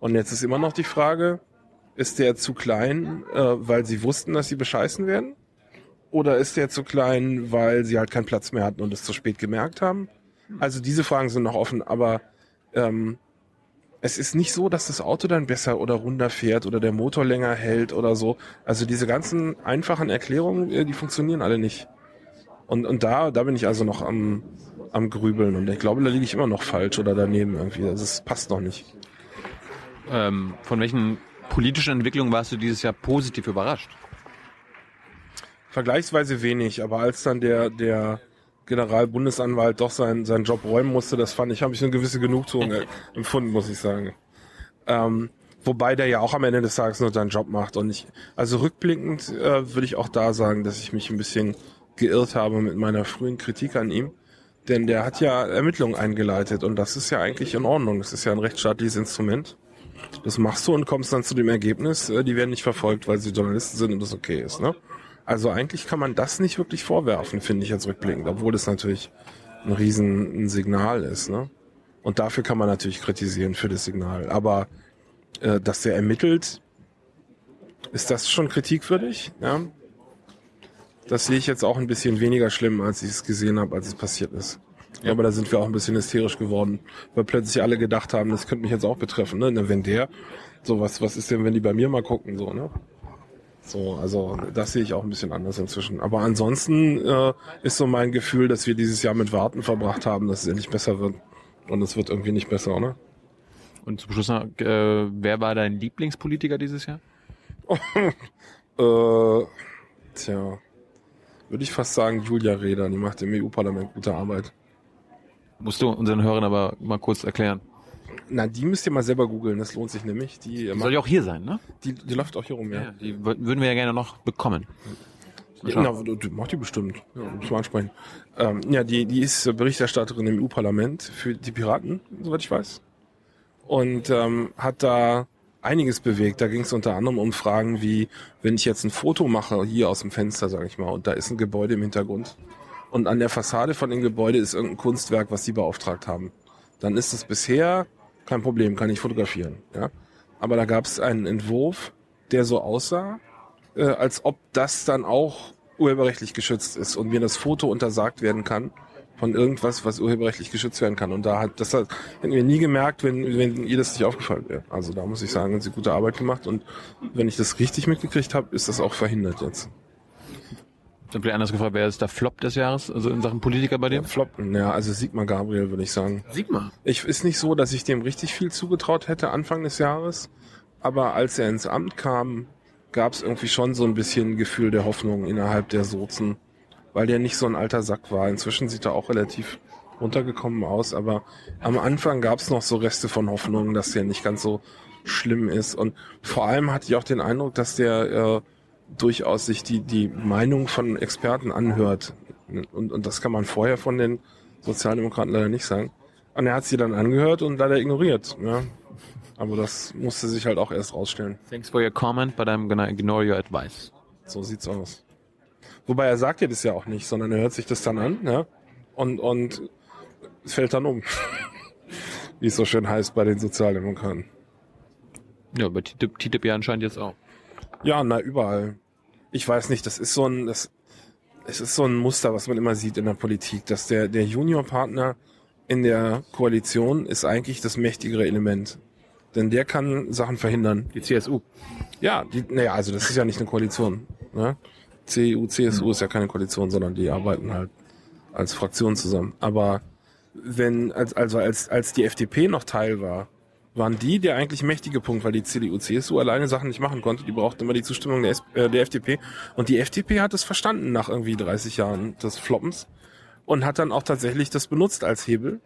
Und jetzt ist immer noch die Frage, ist der zu klein, äh, weil sie wussten, dass sie bescheißen werden? Oder ist der zu klein, weil sie halt keinen Platz mehr hatten und es zu spät gemerkt haben? Also diese Fragen sind noch offen, aber ähm, es ist nicht so, dass das Auto dann besser oder runder fährt oder der Motor länger hält oder so. Also diese ganzen einfachen Erklärungen, äh, die funktionieren alle nicht. Und, und da, da bin ich also noch am, am Grübeln und ich glaube, da liege ich immer noch falsch oder daneben irgendwie. Also es passt noch nicht. Ähm, von welchen politischen Entwicklungen warst du dieses Jahr positiv überrascht? Vergleichsweise wenig, aber als dann der, der Generalbundesanwalt doch seinen, seinen Job räumen musste, das fand ich, habe ich eine gewisse Genugtuung empfunden, muss ich sagen. Ähm, wobei der ja auch am Ende des Tages nur seinen Job macht. Und ich, also rückblickend äh, würde ich auch da sagen, dass ich mich ein bisschen geirrt habe mit meiner frühen Kritik an ihm. Denn der hat ja Ermittlungen eingeleitet und das ist ja eigentlich in Ordnung. Das ist ja ein rechtsstaatliches Instrument. Das machst du und kommst dann zu dem Ergebnis, äh, die werden nicht verfolgt, weil sie Journalisten sind und das okay ist. Ne? Also eigentlich kann man das nicht wirklich vorwerfen, finde ich jetzt rückblickend, obwohl es natürlich ein riesen Signal ist. Ne? Und dafür kann man natürlich kritisieren für das Signal. Aber äh, dass der ermittelt, ist das schon kritikwürdig? Ja? Das sehe ich jetzt auch ein bisschen weniger schlimm, als ich es gesehen habe, als es passiert ist. Ja. Aber da sind wir auch ein bisschen hysterisch geworden, weil plötzlich alle gedacht haben, das könnte mich jetzt auch betreffen. Ne? Wenn der, so was, was ist denn, wenn die bei mir mal gucken, so, ne? So, also das sehe ich auch ein bisschen anders inzwischen. Aber ansonsten äh, ist so mein Gefühl, dass wir dieses Jahr mit Warten verbracht haben, dass es endlich besser wird. Und es wird irgendwie nicht besser, ne? Und zum Schluss noch, äh, wer war dein Lieblingspolitiker dieses Jahr? äh, tja, würde ich fast sagen Julia Reda. Die macht im EU-Parlament gute Arbeit. Musst du unseren Hörern aber mal kurz erklären. Na, die müsst ihr mal selber googeln, das lohnt sich nämlich. Die, die soll ja auch hier sein, ne? Die, die läuft auch hier rum, ja. ja die würden wir ja gerne noch bekommen. Ja, na, macht die bestimmt. Ja, muss man ansprechen. Ähm, ja, die, die ist Berichterstatterin im EU-Parlament für die Piraten, soweit ich weiß. Und ähm, hat da einiges bewegt. Da ging es unter anderem um Fragen wie, wenn ich jetzt ein Foto mache, hier aus dem Fenster, sage ich mal, und da ist ein Gebäude im Hintergrund. Und an der Fassade von dem Gebäude ist irgendein Kunstwerk, was sie beauftragt haben. Dann ist es bisher kein Problem, kann ich fotografieren. Ja? Aber da gab es einen Entwurf, der so aussah, äh, als ob das dann auch urheberrechtlich geschützt ist und mir das Foto untersagt werden kann von irgendwas, was urheberrechtlich geschützt werden kann. Und da hat das hat, hätten wir nie gemerkt, wenn, wenn ihr das nicht aufgefallen wäre. Also da muss ich sagen, haben sie gute Arbeit gemacht und wenn ich das richtig mitgekriegt habe, ist das auch verhindert jetzt. Dann vielleicht anders gefragt, wer ist der Flop des Jahres, also in Sachen Politiker bei dir? Der Flop, ja, also Sigmar Gabriel würde ich sagen. Sigmar? Ich ist nicht so, dass ich dem richtig viel zugetraut hätte Anfang des Jahres, aber als er ins Amt kam, gab es irgendwie schon so ein bisschen Gefühl der Hoffnung innerhalb der Sozen, weil der nicht so ein alter Sack war. Inzwischen sieht er auch relativ runtergekommen aus, aber am Anfang gab es noch so Reste von Hoffnung, dass der nicht ganz so schlimm ist. Und vor allem hatte ich auch den Eindruck, dass der äh, durchaus sich die, die Meinung von Experten anhört. Und, und das kann man vorher von den Sozialdemokraten leider nicht sagen. Und er hat sie dann angehört und leider ignoriert. Ja. Aber das musste sich halt auch erst rausstellen. Thanks for your comment, but I'm gonna ignore your advice. So sieht's aus. Wobei er sagt ja das ja auch nicht, sondern er hört sich das dann an, ja, und, und es fällt dann um. Wie es so schön heißt bei den Sozialdemokraten. Ja, bei TTIP, TTIP ja anscheinend jetzt auch. Ja, na, überall. Ich weiß nicht, das ist so ein, das, es ist so ein Muster, was man immer sieht in der Politik, dass der, der Juniorpartner in der Koalition ist eigentlich das mächtigere Element. Denn der kann Sachen verhindern. Die CSU. Ja, die, naja, also das ist ja nicht eine Koalition. Ne? CDU, CSU ist ja keine Koalition, sondern die arbeiten halt als Fraktion zusammen. Aber wenn, als, also als, als die FDP noch Teil war, waren die der eigentlich mächtige Punkt, weil die CDU, CSU alleine Sachen nicht machen konnte. Die brauchten immer die Zustimmung der, äh, der FDP. Und die FDP hat es verstanden nach irgendwie 30 Jahren des Floppens und hat dann auch tatsächlich das benutzt als Hebel.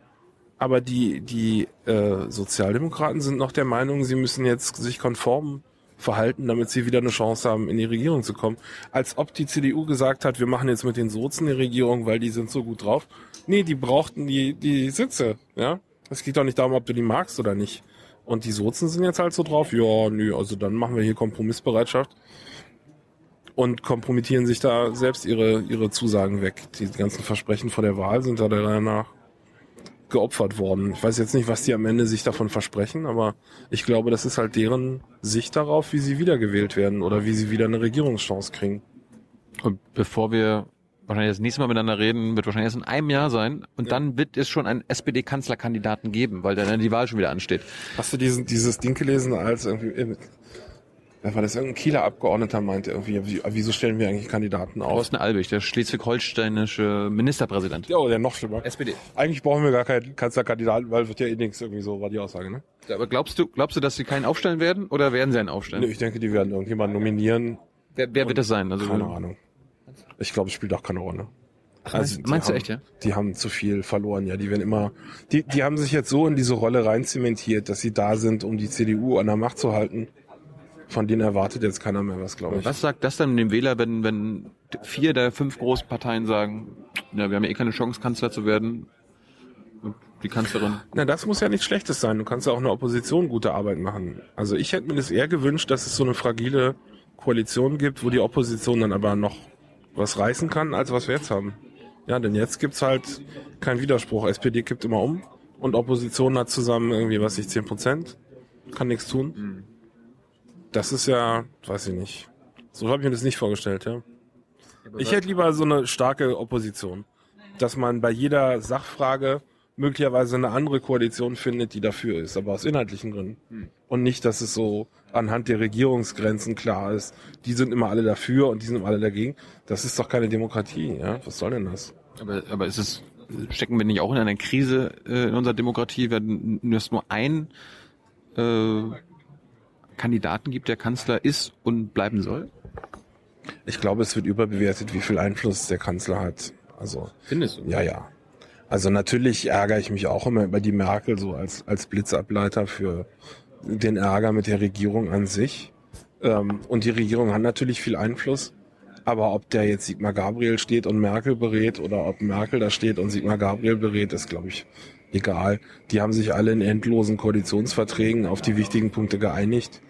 Aber die, die äh, Sozialdemokraten sind noch der Meinung, sie müssen jetzt sich konform verhalten, damit sie wieder eine Chance haben, in die Regierung zu kommen. Als ob die CDU gesagt hat, wir machen jetzt mit den Sozen eine Regierung, weil die sind so gut drauf. Nee, die brauchten die, die Sitze, ja. Es geht doch nicht darum, ob du die magst oder nicht. Und die Sozen sind jetzt halt so drauf, ja, nö, also dann machen wir hier Kompromissbereitschaft und kompromittieren sich da selbst ihre, ihre Zusagen weg. Die ganzen Versprechen vor der Wahl sind da danach geopfert worden. Ich weiß jetzt nicht, was die am Ende sich davon versprechen, aber ich glaube, das ist halt deren Sicht darauf, wie sie wiedergewählt werden oder wie sie wieder eine Regierungschance kriegen. Und bevor wir wahrscheinlich das nächste Mal miteinander reden, wird wahrscheinlich erst in einem Jahr sein. Und dann wird es schon einen SPD-Kanzlerkandidaten geben, weil dann die Wahl schon wieder ansteht. Hast du diesen, dieses Ding gelesen, als irgendwie, wer war das, irgendein Kieler Abgeordneter meinte irgendwie, wie, wieso stellen wir eigentlich Kandidaten auf? Thorsten Albig, der schleswig-holsteinische Ministerpräsident. Ja, oh, der noch schlimmer. SPD. Eigentlich brauchen wir gar keinen Kanzlerkandidaten, weil wird ja eh nichts, irgendwie so war die Aussage, ne? Ja, Aber glaubst du, glaubst du, dass sie keinen aufstellen werden oder werden sie einen aufstellen? Nee, ich denke, die werden irgendjemanden nominieren. Wer, wer wird das sein? Also, Keine Ahnung. Ich glaube, es spielt auch keine Rolle. Ach, Also, meinst, meinst du haben- echt, ja? Die haben zu viel verloren, ja. Die werden immer, die, die haben sich jetzt so in diese Rolle rein zementiert, dass sie da sind, um die CDU an der Macht zu halten. Von denen erwartet jetzt keiner mehr was, glaube ich. Was sagt das dann dem Wähler, wenn, wenn vier der fünf großen Parteien sagen, ja, wir haben ja eh keine Chance, Kanzler zu werden? Und die Kanzlerin. Na, das muss ja nichts Schlechtes sein. Du kannst ja auch in der Opposition gute Arbeit machen. Also ich hätte mir das eher gewünscht, dass es so eine fragile Koalition gibt, wo die Opposition dann aber noch was reißen kann, als was wir jetzt haben. Ja, denn jetzt gibt's halt keinen Widerspruch. SPD kippt immer um und Opposition hat zusammen irgendwie, was ich, 10 Prozent. Kann nichts tun. Das ist ja, weiß ich nicht. So habe ich mir das nicht vorgestellt, ja. Ich hätte lieber so eine starke Opposition. Dass man bei jeder Sachfrage möglicherweise eine andere Koalition findet, die dafür ist, aber aus inhaltlichen Gründen. Und nicht, dass es so anhand der Regierungsgrenzen klar ist, die sind immer alle dafür und die sind immer alle dagegen. Das ist doch keine Demokratie, ja? Was soll denn das? Aber, aber ist es, stecken wir nicht auch in einer Krise äh, in unserer Demokratie, wenn es nur ein äh, Kandidaten gibt, der Kanzler ist und bleiben soll? Ich glaube, es wird überbewertet, wie viel Einfluss der Kanzler hat. Also, Findest du? ja, ja. Also natürlich ärgere ich mich auch immer über die Merkel so als, als Blitzableiter für den Ärger mit der Regierung an sich. Ähm, und die Regierung hat natürlich viel Einfluss. Aber ob der jetzt Sigmar Gabriel steht und Merkel berät oder ob Merkel da steht und Sigmar Gabriel berät, ist, glaube ich, egal. Die haben sich alle in endlosen Koalitionsverträgen auf die wichtigen Punkte geeinigt.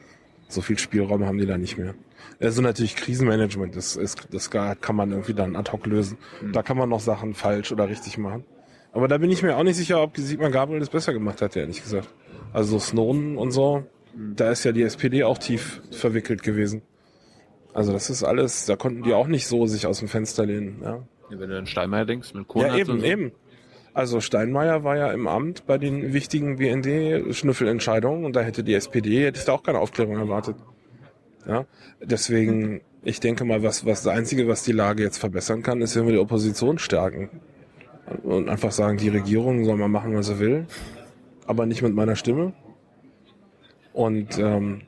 So viel Spielraum haben die da nicht mehr. Also natürlich Krisenmanagement, das, ist, das kann man irgendwie dann ad hoc lösen. Da kann man noch Sachen falsch oder richtig machen. Aber da bin ich mir auch nicht sicher, ob Sigmar Gabriel das besser gemacht hat, ehrlich gesagt. Also Snowden und so, da ist ja die SPD auch tief verwickelt gewesen. Also das ist alles, da konnten die auch nicht so sich aus dem Fenster lehnen. Ja, wenn du an Steinmeier denkst, mit Kohl ja eben, eben. Also Steinmeier war ja im Amt bei den wichtigen BND-Schnüffelentscheidungen und da hätte die SPD, hätte ich da auch keine Aufklärung erwartet. Ja, deswegen, ich denke mal, was, was das Einzige, was die Lage jetzt verbessern kann, ist, wenn wir die Opposition stärken. Und einfach sagen, die Regierung soll mal machen, was sie will, aber nicht mit meiner Stimme. Und ähm,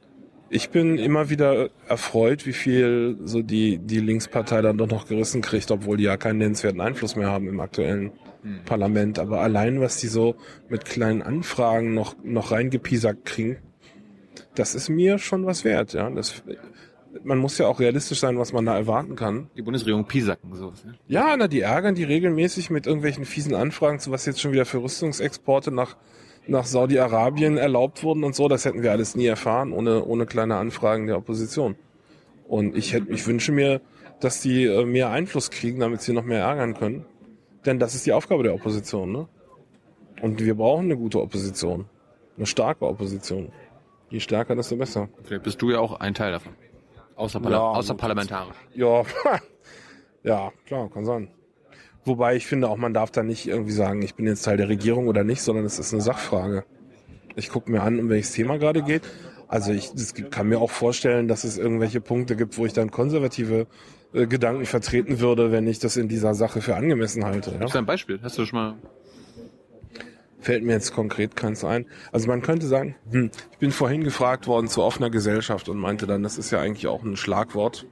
ich bin immer wieder erfreut, wie viel so die, die Linkspartei dann doch noch gerissen kriegt, obwohl die ja keinen nennenswerten Einfluss mehr haben im aktuellen Parlament. Aber allein, was die so mit kleinen Anfragen noch, noch reingepiesackt kriegen, das ist mir schon was wert, ja. Das, man muss ja auch realistisch sein, was man da erwarten kann. Die Bundesregierung Pisacken, sowas, ne? Ja, na, die ärgern die regelmäßig mit irgendwelchen fiesen Anfragen, zu was jetzt schon wieder für Rüstungsexporte nach, nach Saudi-Arabien erlaubt wurden und so. Das hätten wir alles nie erfahren, ohne, ohne kleine Anfragen der Opposition. Und ich hätte, ich wünsche mir, dass die äh, mehr Einfluss kriegen, damit sie noch mehr ärgern können. Denn das ist die Aufgabe der Opposition, ne? Und wir brauchen eine gute Opposition. Eine starke Opposition. Je stärker, desto besser. Vielleicht bist du ja auch ein Teil davon. Außer, Parla Ja, außerparlamentarisch. Ja, ja, klar, kann sein. Wobei ich finde auch, man darf da nicht irgendwie sagen, ich bin jetzt Teil der Regierung oder nicht, sondern es ist eine Sachfrage. Ich gucke mir an, um welches Thema gerade geht. Also ich das kann mir auch vorstellen, dass es irgendwelche Punkte gibt, wo ich dann konservative äh, Gedanken vertreten würde, wenn ich das in dieser Sache für angemessen halte. Ja? Das ist ein Beispiel. Hast du schon mal Fällt mir jetzt konkret keins ein. Also man könnte sagen, hm, ich bin vorhin gefragt worden zu offener Gesellschaft und meinte dann, das ist ja eigentlich auch ein Schlagwort.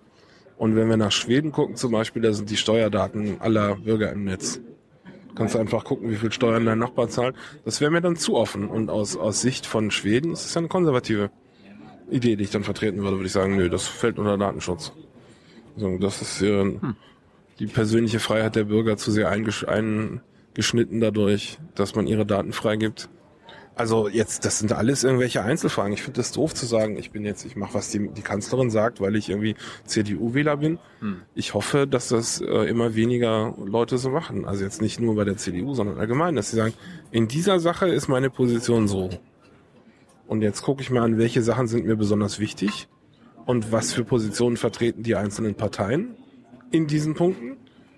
Und wenn wir nach Schweden gucken zum Beispiel, da sind die Steuerdaten aller Bürger im Netz. Kannst du einfach gucken, wie viel Steuern dein Nachbar zahlt. Das wäre mir dann zu offen. Und aus, aus Sicht von Schweden ist es ja eine konservative Idee, die ich dann vertreten würde, würde ich sagen, nö, das fällt unter Datenschutz. So, das ist äh, die persönliche Freiheit der Bürger zu sehr eingesch eingeschnitten dadurch, dass man ihre Daten freigibt. Also jetzt, das sind alles irgendwelche Einzelfragen. Ich finde das doof zu sagen, ich bin jetzt, ich mache, was die, die Kanzlerin sagt, weil ich irgendwie CDU-Wähler bin. Ich hoffe, dass das äh, immer weniger Leute so machen. Also jetzt nicht nur bei der CDU, sondern allgemein, dass sie sagen, in dieser Sache ist meine Position so. Und jetzt gucke ich mir an, welche Sachen sind mir besonders wichtig und was für Positionen vertreten die einzelnen Parteien in diesen Punkten.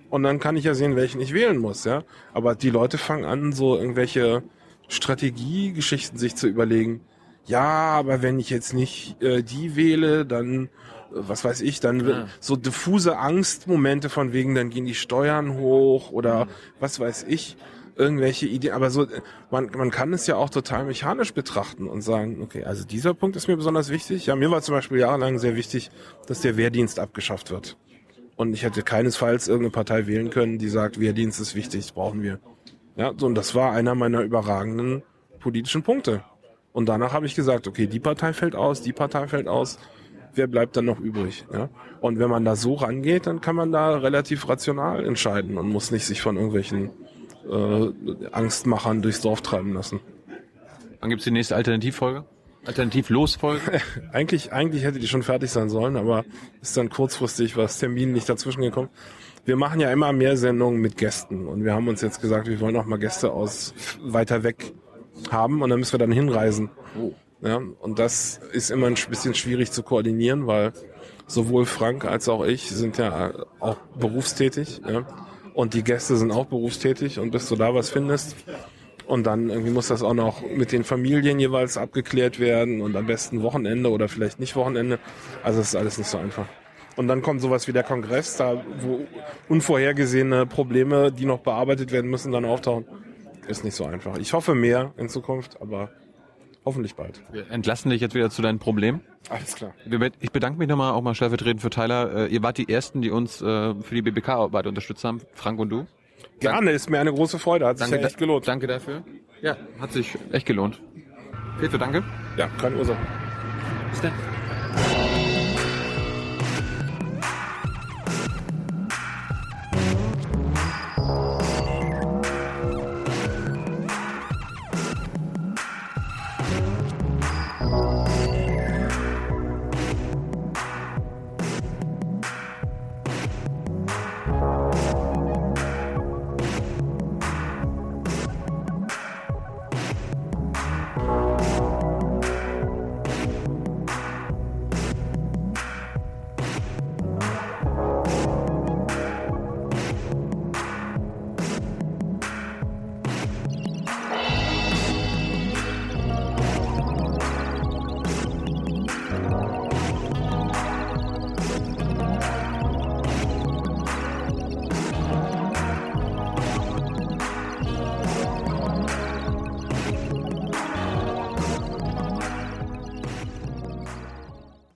Und dann kann ich ja sehen, welchen ich wählen muss, ja. Aber die Leute fangen an, so irgendwelche Strategiegeschichten sich zu überlegen. Ja, aber wenn ich jetzt nicht äh, die wähle, dann äh, was weiß ich, dann Ja. so diffuse Angstmomente von wegen, dann gehen die Steuern hoch oder Mhm. was weiß ich, irgendwelche Ideen. Aber so, man, man kann es ja auch total mechanisch betrachten und sagen, okay, also dieser Punkt ist mir besonders wichtig. Ja, mir war zum Beispiel jahrelang sehr wichtig, dass der Wehrdienst abgeschafft wird. Und ich hätte keinesfalls irgendeine Partei wählen können, die sagt, Wehrdienst ist wichtig, brauchen wir. Ja, so, und das war einer meiner überragenden politischen Punkte. Und danach habe ich gesagt, okay, die Partei fällt aus, die Partei fällt aus, wer bleibt dann noch übrig? Ja? Und wenn man da so rangeht, dann kann man da relativ rational entscheiden und muss nicht sich von irgendwelchen äh, Angstmachern durchs Dorf treiben lassen. Wann gibt's die nächste Alternativfolge? Alternativlos-Folge? Eigentlich, eigentlich hätte die schon fertig sein sollen, aber ist dann kurzfristig was Termin nicht dazwischen gekommen. Wir machen ja immer mehr Sendungen mit Gästen und wir haben uns jetzt gesagt, wir wollen auch mal Gäste aus weiter weg haben und dann müssen wir dann hinreisen. Ja, und das ist immer ein bisschen schwierig zu koordinieren, weil sowohl Frank als auch ich sind ja auch berufstätig. Ja? Und die Gäste sind auch berufstätig und bis du da was findest. Und dann irgendwie muss das auch noch mit den Familien jeweils abgeklärt werden und am besten Wochenende oder vielleicht nicht Wochenende. Also es ist alles nicht so einfach. Und dann kommt sowas wie der Kongress, da wo unvorhergesehene Probleme, die noch bearbeitet werden müssen, dann auftauchen. Ist nicht so einfach. Ich hoffe mehr in Zukunft, aber hoffentlich bald. Wir entlassen dich jetzt wieder zu deinen Problemen. Alles klar. Ich bedanke mich nochmal auch mal stellvertretend für Tyler. Äh, Ihr wart die Ersten, die uns äh, für die BBK-Arbeit unterstützt haben. Frank und du. Gerne, ist mir eine große Freude. Hat sich ja echt gelohnt. Danke dafür. Ja, hat sich echt gelohnt. Peter, danke. Ja, keine Ursache. Bis dann.